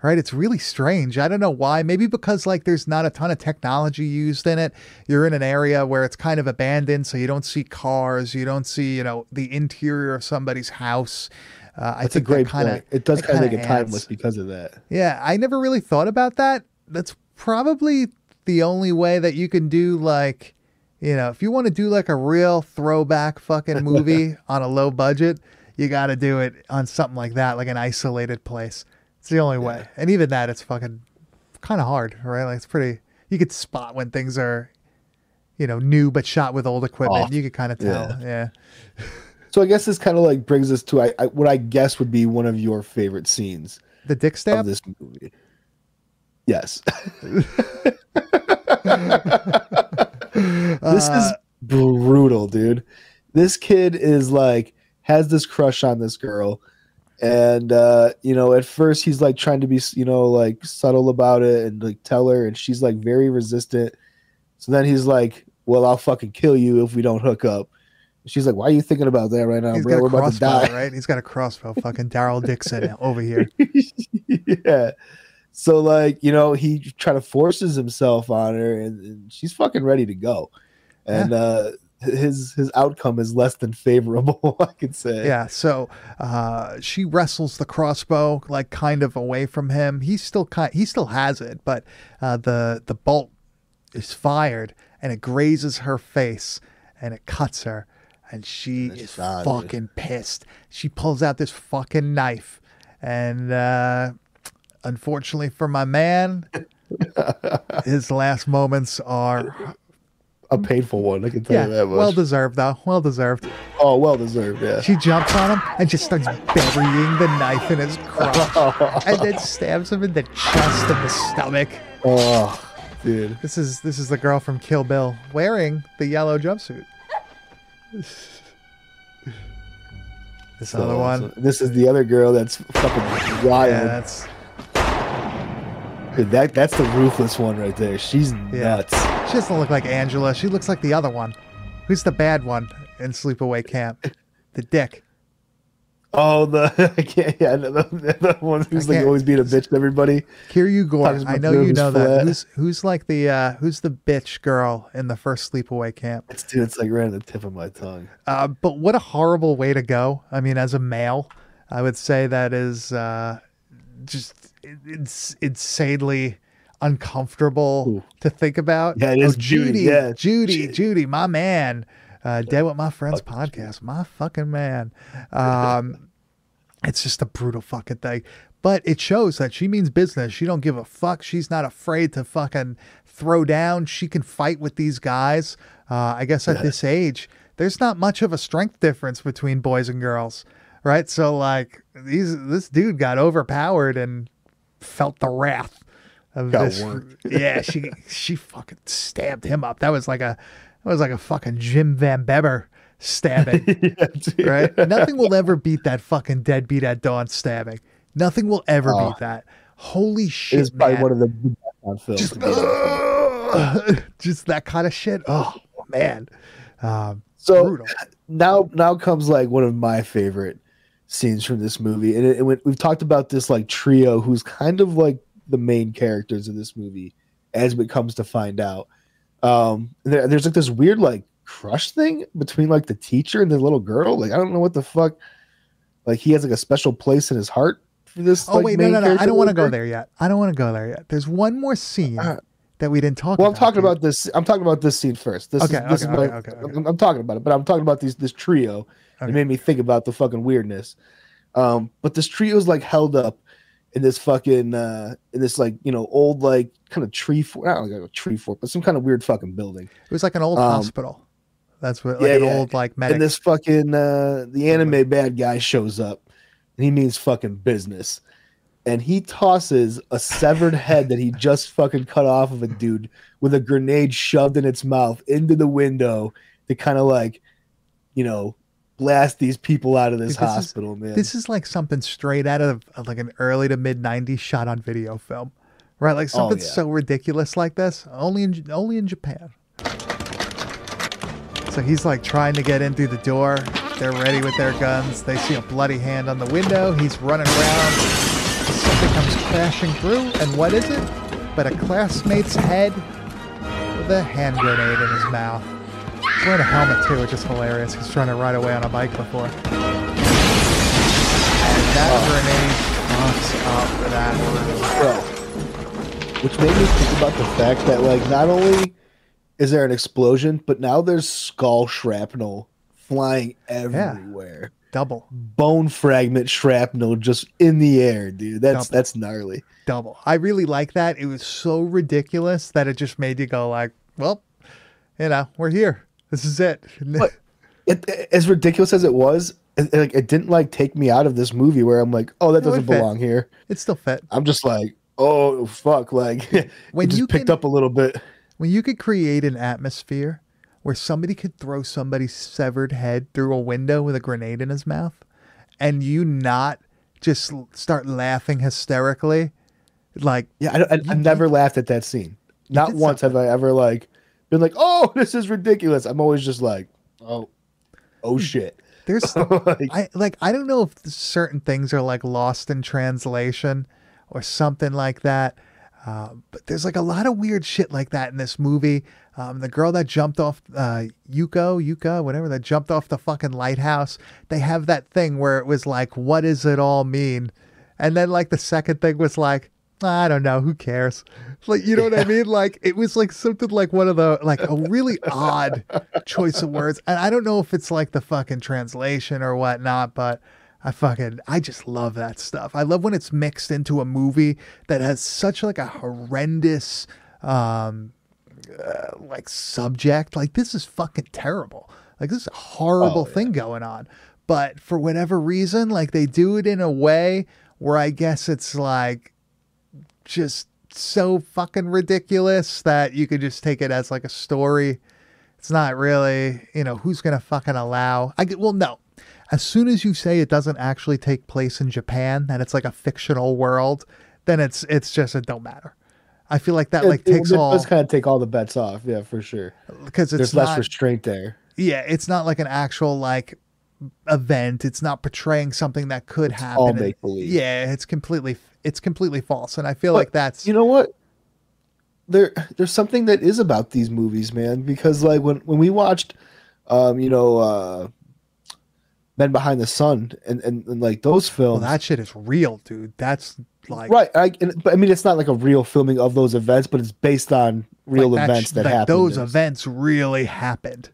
Right? It's really strange. I don't know why. Maybe because like there's not a ton of technology used in it. You're in an area where it's kind of abandoned, so you don't see cars, you don't see, you know, the interior of somebody's house. Uh, I It's a great kinda, point. It does kind of make it timeless because of that. yeah, I never really thought about that. That's probably the only way that you can do like, you know, if you want to do like a real throwback fucking *laughs* movie on a low budget, you got to do it on something like that, like an isolated place. It's the only way. And even that, it's fucking kind of hard, right? Like it's pretty. You could spot when things are, you know, new but shot with old equipment. Off. You could kind of tell. Yeah. So I guess this kind of like brings us to I, I, what I guess would be one of your favorite scenes The dick stab. of this movie. Yes. *laughs* this Uh, is brutal, dude. This kid is like has this crush on this girl, and uh, you know, at first he's like trying to be, you know, like subtle about it and like tell her, and she's like very resistant. So then he's like, "Well, I'll fucking kill you if we don't hook up." She's like, "Why are you thinking about that right now, He's bro? got We're a about to die." right? He's got a crossbow. Fucking Daryl Dixon *laughs* over here. yeah. So like, you know, he try to forces himself on her and, and she's fucking ready to go. And uh his his outcome is less than favorable, *laughs* I could say. Yeah, so uh, she wrestles the crossbow like kind of away from him. He still kind he still has it, but uh, the the bolt is fired and it grazes her face and it cuts her, and she That's is sad, dude. fucking pissed. She pulls out this fucking knife, and uh, unfortunately for my man, *laughs* his last moments are A painful one, I can tell yeah you that much. well deserved though, well deserved. oh, well deserved, yeah. She jumps on him and just starts burying the knife in his crotch, *laughs* and then stabs him in the chest and the stomach. oh, dude. This is this is the girl from Kill Bill wearing the yellow jumpsuit. This other one, so this is the other girl that's fucking wild. yeah, that's that that's the ruthless one right there. She's Yeah. nuts. she doesn't look like Angela. She looks like the other one. Who's the bad one in Sleepaway Camp? The dick. Oh, the *laughs* I can't, yeah, the, the, the one who's like always being a bitch to everybody. Kiryu Gore. Talks I know you know that. Who's who's like the uh, who's the bitch girl in the first Sleepaway Camp? It's dude, it's like right on the tip of my tongue. Uh, but what a horrible way to go. I mean, as a male, I would say that is uh, just it's insanely uncomfortable Ooh. to think about. Yeah, it is Oh, Judy, Judy, yeah. Judy. Judy, my man. Uh, Dead with My Friends podcast, my fucking man. Um, *laughs* it's just a brutal fucking thing. But it shows that she means business. She don't give a fuck. She's not afraid to fucking throw down. She can fight with these guys. Uh, I guess at this age, there's not much of a strength difference between boys and girls, right? So like these, this dude got overpowered and felt the wrath of Got this. worked. *laughs* Yeah, she she fucking stabbed him up. That was like a that was like a fucking Jim Van Bebber stabbing *laughs* yeah, right? Nothing will ever beat that fucking deadbeat at dawn stabbing. Nothing will ever Oh. beat that. Holy shit, is probably man. one of the films. just, *laughs* just that kind of shit. Oh man, um, so brutal. now now comes like one of my favorite scenes from this movie, and, it, we- we've talked about this like trio who's kind of like the main characters of this movie, as it comes to find out. Um, there, there's like this weird like crush thing between like the teacher and the little girl. Like I don't know what the fuck. Like he has like a special place in his heart for this. Oh like, wait, no, no, no. I don't want to go there yet. I don't want to go there yet. There's one more scene Uh, that we didn't talk Well, about. I'm talking dude. about this. I'm talking about this scene first. This Okay, is, this okay, is my, okay, okay, okay. I'm, I'm talking about it, but I'm talking about these this trio. Okay. It made me think about the fucking weirdness. Um, but this tree was like held up in this fucking uh in this like you know old like kind of tree fort, not like a tree fort, but some kind of weird fucking building. It was like an old um, hospital. That's what, like yeah, an yeah. old like medic. And this fucking uh the anime bad guy shows up, and he means fucking business. And he tosses a severed head that he *laughs* just fucking cut off of a dude with a grenade shoved in its mouth into the window to kind of like, you know, blast these people out of this, this is- hospital, man. This is like something straight out of, of like an early to mid '90s shot on video film, right? Like oh, something Oh, yeah. so ridiculous like this only in only in Japan. So he's like trying to get in through the door. They're ready with their guns. They see a bloody hand on the window. He's running around. Something comes crashing through, and what is it? But a classmate's head with a hand grenade in his mouth. Wearing a helmet too, which is hilarious. He's trying to ride away on a bike before. And that grenade fucks up that Bro. Which made me think about the fact that like not only is there an explosion, but now there's skull shrapnel flying everywhere. Yeah. double, Bone fragment shrapnel just in the air, dude. That's Double. that's gnarly. double. I really like that. It was so ridiculous that it just made you go like, well, you know, we're here. This is it. *laughs* But it, as ridiculous as it was, it, like it didn't like take me out of this movie where I'm like, oh, that doesn't fit. belong here. It still fit. I'm just like, oh fuck, like *laughs* When just you picked can- up a little bit. When you could create an atmosphere where somebody could throw somebody's severed head through a window with a grenade in his mouth and you not just start laughing hysterically? Like, Yeah, I, I, I never laughed at that scene. Not once have I ever like been like, "Oh, *laughs* this is ridiculous." I'm always just like, "Oh, oh shit." there's *laughs* Like, I like I don't know if certain things are like lost in translation or something like that. Uh, but there's like a lot of weird shit like that in this movie. Um, the girl that jumped off uh, Yuko, Yuka, whatever, that jumped off the fucking lighthouse. They have that thing where it was like, "What does it all mean?" And then like the second thing was like, I don't know, who cares? Like you know what I mean? Like it was like something like one of the like a really *laughs* odd choice of words. And I don't know if it's like the fucking translation or whatnot, but I fucking I just love that stuff. I love when it's mixed into a movie that has such like a horrendous um uh, like subject. Like this is fucking terrible. Like this is a horrible Oh, yeah. thing going on. But for whatever reason, like they do it in a way where I guess it's like just so fucking ridiculous that you could just take it as like a story. It's not really, you know, who's gonna fucking allow? I get well, no. As soon as you say it doesn't actually take place in Japan and it's like a fictional world, then it's it's just it don't matter. I feel like that like it, takes it all does kind of take all the bets off. Yeah, for sure. because it's There's less restraint there. yeah, it's not like an actual like event. It's not portraying something that could happen. all make-believe. Yeah, it's completely it's completely false, and I feel But, like that's You know what? There, there's something that is about these movies, man. Because like when when we watched, um, you know, uh, Men Behind the Sun, and and, and like those well, films, that shit is real, dude. That's like right? I, and, but I mean, it's not like a real filming of those events, but it's based on real like events that like happened. Those events really happened.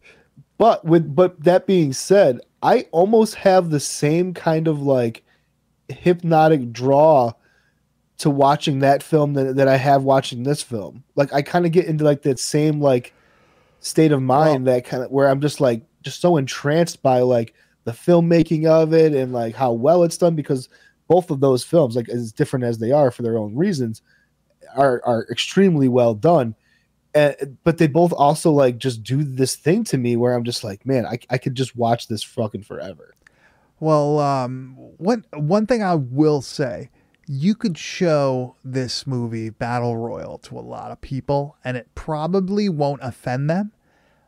But with but that being said, I almost have the same kind of like hypnotic draw to watching that film that, that I have watching this film. Like I kind of get into like that same like state of mind that kind of where I'm just like just so entranced by like the filmmaking of it and like how well it's done because both of those films, like as different as they are for their own reasons, are are extremely well done and, but they both also like just do this thing to me where I'm just like, man, I, I could just watch this fucking forever. Well, um, one one thing I will say, you could show this movie Battle Royale to a lot of people, and it probably won't offend them.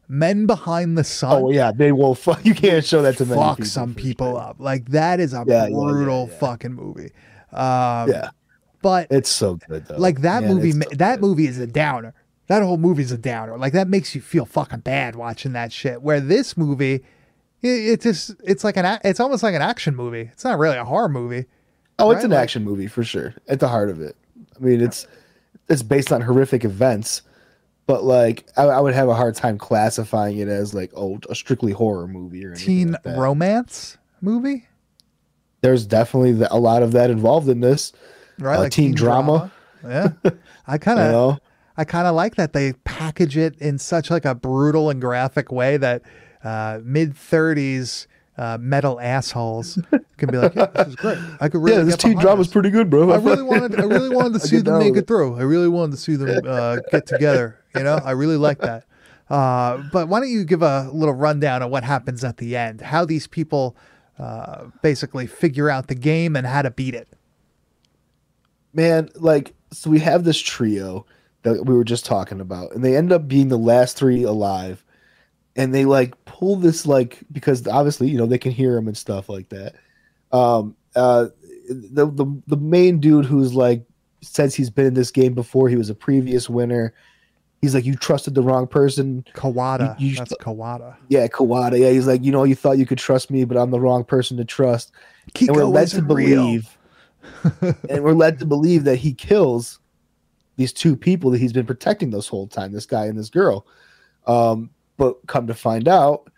Men Behind the Sun. Oh yeah, they will. Fuck, you can't show that to many fuck people, some people sure. up. Like that is a Yeah, yeah, yeah, brutal yeah. fucking movie. Um, Yeah, but it's so good though. like that Man, movie, so that good. movie is a downer. That whole movie's a downer. Like that makes you feel fucking bad watching that shit. Where this movie, it, it just it's like an it's almost like an action movie. It's not really a horror movie. Oh, it's right? an Like- action movie for sure. At the heart of it, I mean, it's it's based on horrific events, but like I, I would have a hard time classifying it as like oh a strictly horror movie or anything Teen like romance movie, There's definitely the, a lot of that involved in this. right? Uh, teen drama. drama. Yeah, I *laughs* kind You of know, I kind of like that they package it in such like a brutal and graphic way that uh, mid thirties uh, metal assholes can be like, yeah, this is great. I could really yeah, this get teen is pretty good, bro. I really wanted I really wanted *laughs* to see them make it through. I really wanted to see them uh, get together. You know, I really like that. Uh, but why don't you give a little rundown of what happens at the end? How these people uh, basically figure out the game and how to beat it. man like so we have this trio that we were just talking about and they end up being the last three alive and they like pull this like because obviously you know they can hear him and stuff like that. Um uh the the, the main dude who's like says he's been in this game before he was a previous winner. He's like you trusted the wrong person. Kawada. You- you That's Kawada. yeah kawada. Yeah he's like you know you thought you could trust me but i'm the wrong person to trust. And we're led to believe *laughs* and we're led to believe that he kills these two people that he's been protecting this whole time this guy and this girl. Um but come to find out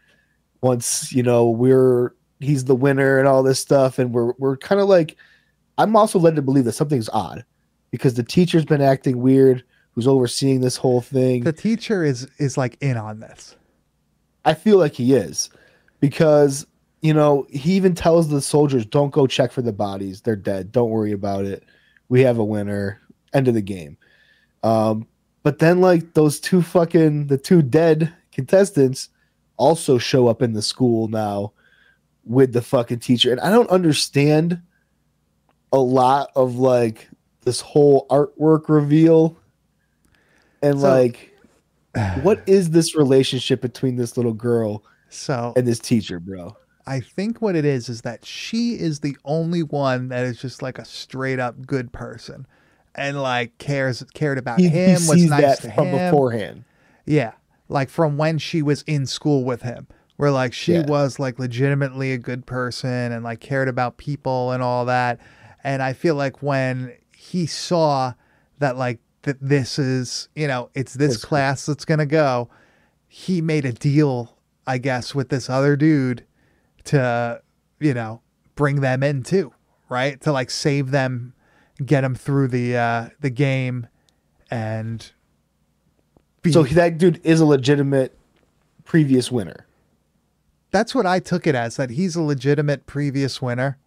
once you know we're he's the winner and all this stuff. And we're we're kind of like i'm also led to believe that something's odd because the teacher's been acting weird who's overseeing this whole thing. The teacher is is like in on this. I feel like he is because you know he even tells the soldiers don't go check for the bodies. They're dead. Don't worry about it. We have a winner. End of the game. Um but then like those two fucking the two dead contestants also show up in the school now with the fucking teacher. And I don't understand a lot of like this whole artwork reveal and So- like *sighs* what is this relationship between this little girl So and this teacher, bro? I think what it is is that she is the only one that is just like a straight up good person, and like cares cared about He, him. he was sees nice that to from him. beforehand. Yeah, like from when she was in school with him, where like she Yeah. was like legitimately a good person and like cared about people and all that. And I feel like when he saw that like that this is you know it's this class that's gonna go, he made a deal, I guess, with this other dude to you know bring them in too, right? To like save them, get them through the uh the game, and. So that dude is a legitimate previous winner. that's what I took it as that he's a legitimate previous winner,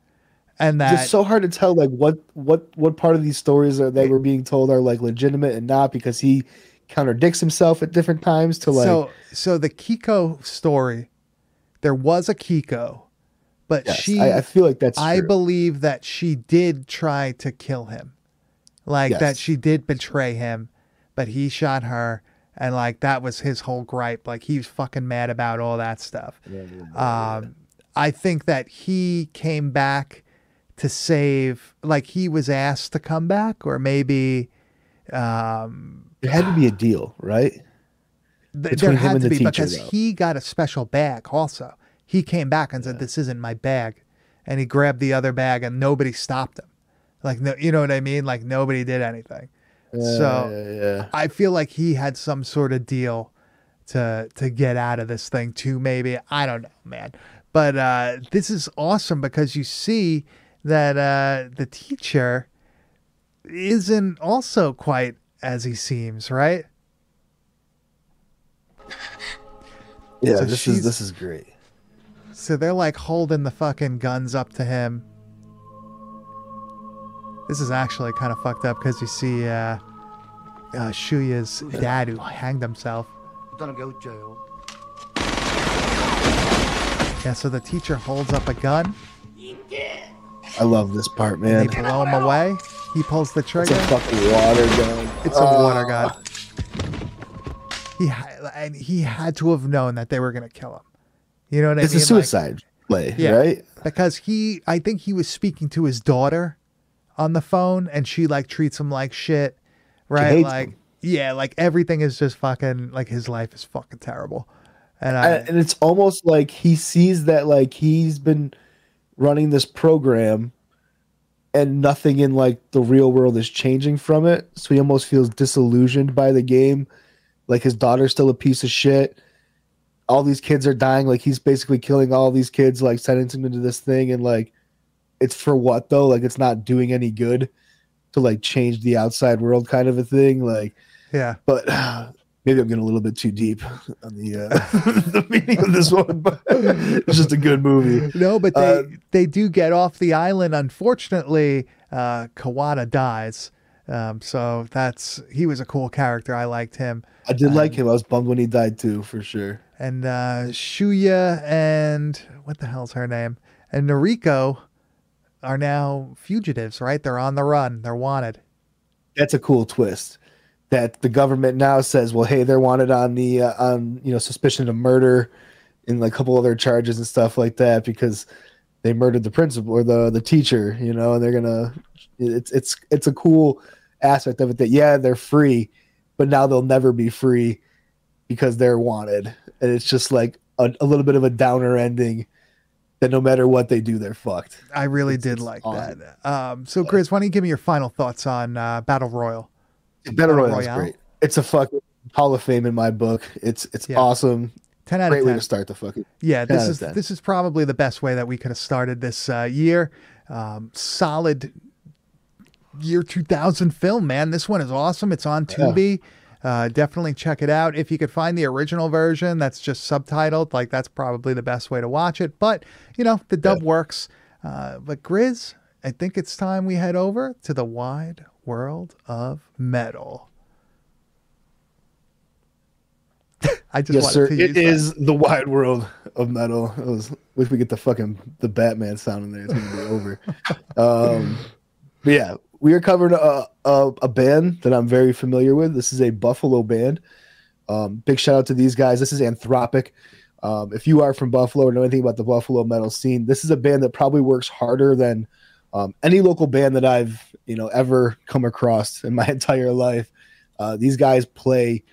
and that It's so hard to tell like what what what part of these stories are that were being told are like legitimate and not because he contradicts himself at different times to like so so the Kiko story, there was a Kiko, but yes, she I, I feel like that's I true. believe that she did try to kill him, like that she did betray him, but he shot her, and like that was his whole gripe. Like he was fucking mad about all that stuff. Um, I think that he came back to save, like he was asked to come back, or maybe um, There had to be a deal, right? th- Between there him had and to the be teacher, because though. he got a special bag. Also, he came back and said, "This isn't my bag," and he grabbed the other bag, and nobody stopped him. Like, no, you know what I mean? Like nobody did anything. So yeah, yeah. I feel like he had some sort of deal to to get out of this thing too. Maybe I don't know, man. But uh, this is awesome because you see that uh, the teacher isn't also quite as he seems, right? yeah, so this is this is great. So they're like holding the fucking guns up to him. This is actually kind of fucked up because you see uh, uh, Shuya's dad who hanged himself. I'm gonna go jail. Yeah, so the teacher holds up a gun. I love this part, man. They blow him away. He pulls the trigger. It's a fucking water gun. It's a water ah. gun. He and he had to have known that they were gonna kill him. You know what I mean? It's a suicide like, play, yeah, right? Because he, I think he was speaking to his daughter on the phone, and she like treats him like shit, right? Like, him. yeah, like everything is just fucking like his life is fucking terrible. And I, and and it's almost like he sees that like he's been running this program and nothing in like the real world is changing from it so he almost feels disillusioned by the game like his daughter's still a piece of shit all these kids are dying like he's basically killing all these kids like sentencing them to this thing and like it's for what though like it's not doing any good to like change the outside world kind of a thing like yeah, but *sighs* maybe I'm getting a little bit too deep on the uh, *laughs* the meaning of this one. But *laughs* it's just a good movie. no, but they Uh, they do get off the island. Unfortunately, uh, Kawada dies. Um, so that's he was a cool character. I liked him. I did like him. I was bummed when he died too, for sure. and uh, Shuya and what the hell's her name? And Noriko are now fugitives, right? They're on the run. They're wanted. That's a cool twist. That the government now says, well, hey, they're wanted on the uh, on you know suspicion of murder and like a couple other charges and stuff like that because they murdered the principal or the the teacher, you know, and they're gonna. It's it's it's a cool aspect of it that yeah they're free, but now they'll never be free because they're wanted, and it's just like a, a little bit of a downer ending. That no matter what they do, they're fucked. I really It's- did it's like awesome. that. Um, so, Chris, why don't you give me your final thoughts on uh, Battle Royale? Battle Battle Royale's Royale? great. It's a fucking Hall of Fame in my book. It's it's Yeah. awesome. Ten out Great of way ten. to start the fucking. Yeah, this is this is probably the best way that we could have started this uh, year. Um, solid year 2000 film, man. This one is awesome. It's on Tubi. Uh, definitely check it out. If you could find the original version that's just subtitled, like that's probably the best way to watch it. But you know, the dub works. Uh, but Grizz, I think it's time we head over to the wide world of metal. *laughs* I just Yes, wanted sir. to It that. is the wide world of metal. It was, if we get the fucking the Batman sound in there, it's gonna be over. *laughs* um, but yeah, we are covering a, a a band that I'm very familiar with. This is a Buffalo band. Um, big shout out to these guys. This is Anthropic. Um, if you are from Buffalo or know anything about the Buffalo metal scene, this is a band that probably works harder than um, any local band that I've you know ever come across in my *laughs* entire life. Uh, these guys play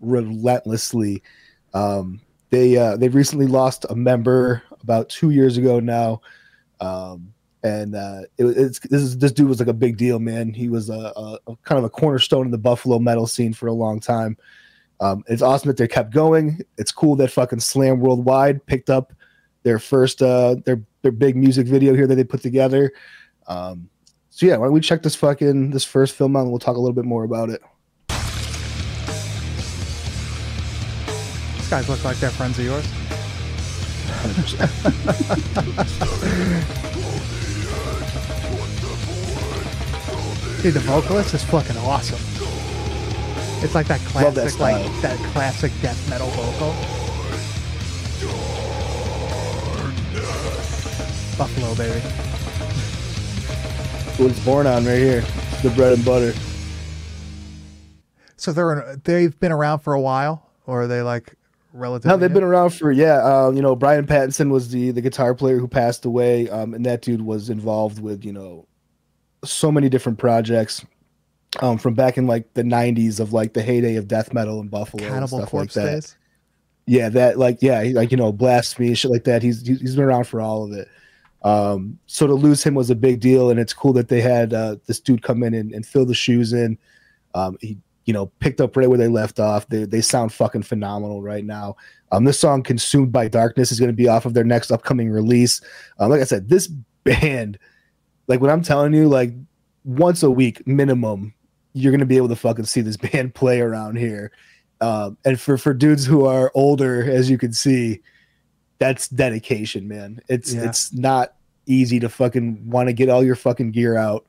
relentlessly. Um, they uh, they recently lost a member about two years ago now, um, and uh, it, it's this is this dude was like a big deal, man. He was a, a, a kind of a cornerstone in the Buffalo metal scene for a long time. Um, it's awesome that they kept going. It's cool that fucking Slam Worldwide picked up their first uh, their their big music video here that they put together. Um, so yeah, why don't we check this fucking this first film out and we'll talk a little bit more about it. These guys look like they're friends of yours. *laughs* Dude, the vocalist is fucking awesome. It's like that Love that classic, like that classic death metal vocal. Buffalo, baby. what it's born on right here. The bread and butter. So they're they've been around for a while, or are they like relatively? No, they've new? been around for yeah. Uh, you know, Brian Pattinson was the the guitar player who passed away, um, and that dude was involved with you know so many different projects um, from back in like the '90s of like the heyday of death metal in Buffalo and Cannibal stuff Corpse like that. days. Yeah, that like yeah, he- like you know, blasphemy shit like that. He's he's he's been around for all of it. Um, so to lose him was a big deal, and it's cool that they had uh, this dude come in and, and fill the shoes in. Um, he you know picked up right where they left off. They they sound fucking phenomenal right now. Um, this song "Consumed by Darkness" is going to be off of their next upcoming release. Um, like I said, this *laughs* band, like when I'm telling you, like once a week minimum, you're going to be able to fucking see this *laughs* band play around here. Um, and for for dudes who are older, as you can see, that's dedication, man. It's Yeah. it's not easy to fucking want to get all your fucking gear out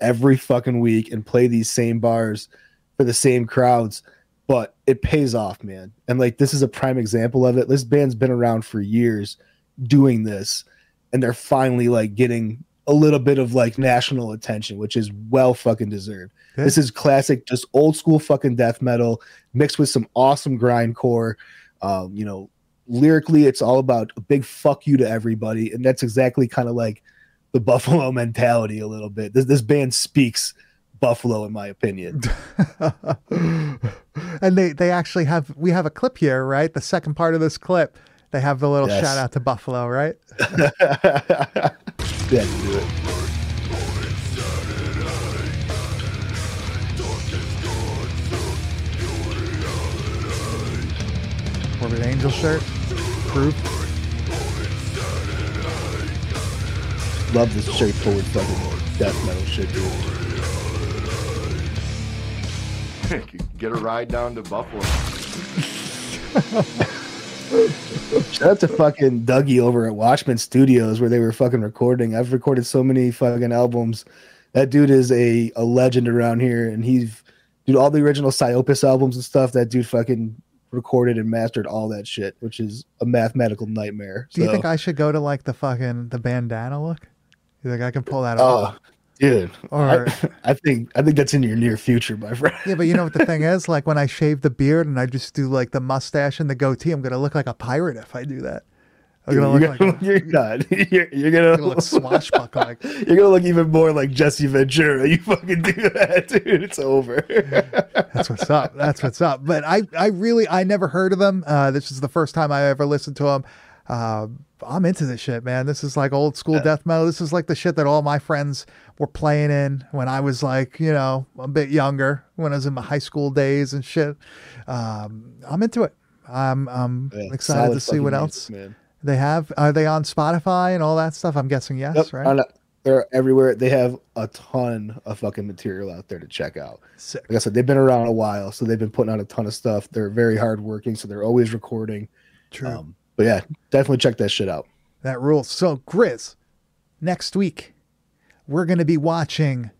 every fucking week and play these same bars for the same crowds, but it pays off, man. And like this is a prime example of it. This band's been around for years doing this, and they're finally like getting a little bit of like national attention, which is well fucking deserved. This is classic, just old school fucking death metal mixed with some awesome grindcore. Um, you know, lyrically, it's all about a big fuck you to everybody, and that's exactly kind of like the *laughs* Buffalo mentality a little bit. This this band speaks Buffalo, in my opinion. *laughs* and they they actually have we have a clip here, right? The second part of this clip, they have the little Yes. shout out to Buffalo, right? *laughs* yeah, do it. Morbid Angel shirt, proof. Love this straightforward fucking death metal shit, dude. *laughs* Get a ride down to Buffalo. *laughs* Shout out to fucking Dougie over at Watchmen Studios where they were fucking recording. I've recorded so many fucking albums. That dude is a, a legend around here, and he's dude all the original Psyopus albums and stuff. That dude fucking recorded and mastered all that shit, which is a mathematical nightmare. Do you think I should go to like the fucking the bandana look? You think I can pull that oh, off? Oh, dude, Or- I, *laughs* I think I think that's in your near future, my friend. Yeah, but you know what the thing *laughs* is? Like when I shave the beard and I just do like the mustache and the goatee, I'm gonna look like a pirate if I do that. I'm gonna You're, look gonna, like *laughs* you're not. You're, you're gonna gonna look swashbuckling. You're gonna look even more like Jesse Ventura. You fucking do that, dude. It's over. That's what's up. That's what's up. But I, I really, I never heard of them. Uh, this is the first time I ever listened to them. Uh, I'm into this shit, man. This is like old school death metal. This is like the shit that all my friends were playing in when I was like, you know, a bit younger, when I was in my high school days and shit. Um, I'm into it. I'm, I'm Yeah, excited to see what else man. they have. Are they on Spotify and all that stuff? I'm guessing yes, Yep, right? on they're everywhere. They have a ton of fucking material out there to check out. Sick. Like I said, they've been around a while, so they've been putting out a ton of stuff. They're very hardworking, so they're always recording. True. Um, but yeah, definitely check that shit out. That rules. So, Grizz, next week, we're going to be watching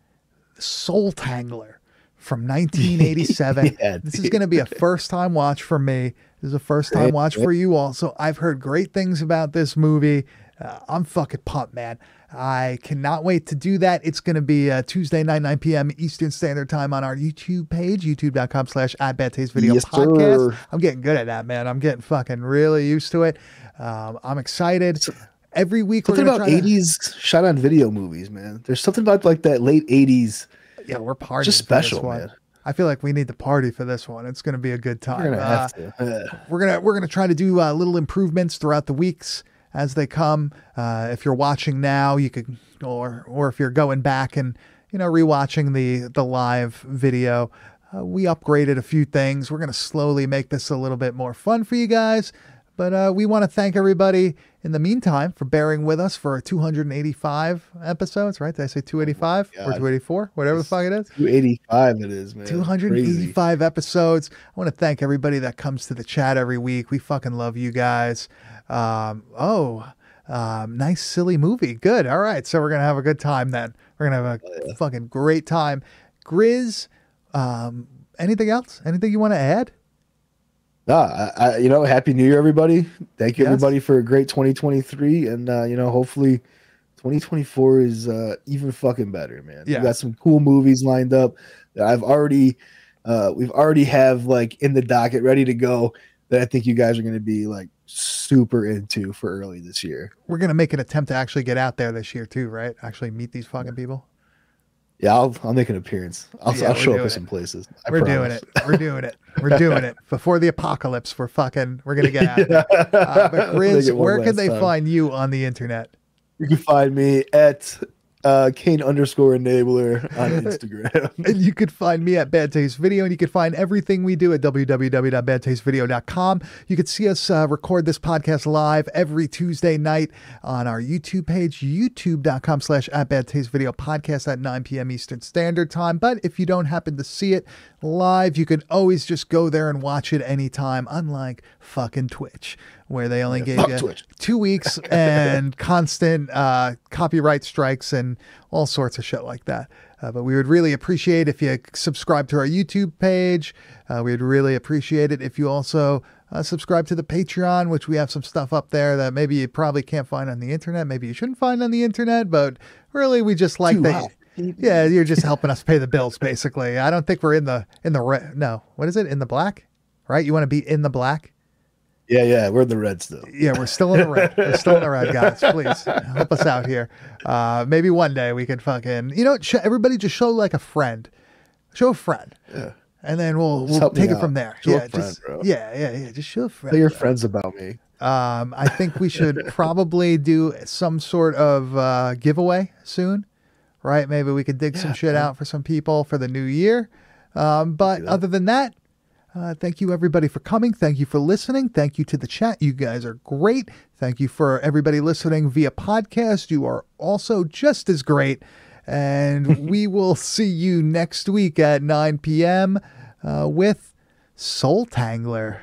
Soultangler from *laughs* 1987. Yeah, this is going to be a first time watch for me. This is a first time watch for you all. So I've heard great things about this movie. Uh, I'm fucking pumped, man. I cannot wait to do that. It's going to be uh, Tuesday night, 9 p.m. Eastern Standard Time on our YouTube page, youtube.com slash at Bad Taste Video Yes, Podcast. sir. I'm getting good at that, man. I'm getting fucking really used to it. Um, I'm excited. Every week we're Something about try to- 80s shot on video movies, man. There's something about like that late 80s. Yeah, we're partying. Just special, one. man. I feel like we need to party for this one. It's going to be a good time. We're gonna Uh, have to. *sighs* We're gonna we're gonna try to do uh, little improvements throughout the weeks as they come. Uh, if you're watching now, you could, or or if you're going back and you know rewatching the the live video, uh, we upgraded a few things. We're gonna slowly make this a little bit more fun for you guys. But uh, we want to thank everybody in the meantime for bearing with us for 285 episodes, right? Did I say 285 or 284? Whatever the fuck it is. 285 it is, man. 285 episodes. I want to thank everybody that comes to the chat every week. We fucking love you guys. Um, oh, um, nice silly movie. Good. All right. So we're gonna have a good time then. We're gonna have a fucking great time. Grizz, um, anything else? Anything you want to add? No, I, I, you know, happy New Year, everybody. Thank you, Yes. everybody, for a great 2023, and uh, you know, hopefully, 2024 is uh, even fucking better, man. Yeah. we got some cool movies lined up that I've already, uh, we've already have like in the docket, ready to go. That I think you guys are going to be like super into for early this year. We're gonna make an attempt to actually get out there this year too, right? Actually meet these fucking people. Yeah, I'll I'll make an appearance. I'll, Yeah, I'll show up at some places. I we're doing it. We're doing it. We're *laughs* doing it. Before the apocalypse, we're fucking we're gonna get out *laughs* there. Uh, but Grizz, where can they time. find you on the internet? You can find me at uh, Kane underscore enabler on *laughs* Instagram. And you could find me at Bad Taste Video, and you can find everything we do at www.badtastevideo.com. You could see us uh, record this podcast live every Tuesday night on our YouTube page, youtube.com slash at Bad Taste Video Podcast at 9 p.m. Eastern Standard Time. But if you don't happen to see it live, you can always just go there and watch it anytime, unlike fucking Twitch, where they only gave you Twitch. two weeks *laughs* and constant uh, copyright strikes and all sorts of shit like that. Uh, but we would really appreciate if you subscribe to our YouTube page. Uh, we would really appreciate it if you also uh, subscribe to the Patreon, which we have some stuff up there that maybe you probably can't find on the internet. Maybe you shouldn't find on the internet, but really we just like Too that. Yeah, you're just helping us pay the bills, basically. I don't think we're in the in the re- no. What is it in the black? Right? You want to be in the black? Yeah, yeah, we're in the red still. Yeah, we're still in the red. *laughs* We're still in the red, guys. Please help us out here. Uh, maybe one day we can fucking, you know, sh- everybody just show like a friend, show a friend, Yeah. and then we'll we'll take it out. from there. Show yeah, friend, just bro. yeah, yeah, yeah. Just show a friend. Tell your bro. friends about me. Um, I think we *laughs* should probably do some sort of uh, giveaway soon, right? Maybe we could dig some shit out for some people for the new year. Um, but other than that, uh, thank you everybody for coming. Thank you for listening. Thank you to the chat. You guys are great. Thank you for everybody listening via podcast. You are also just as great. And *laughs* we will see you next week at 9 p.m. Uh, with Soultangler.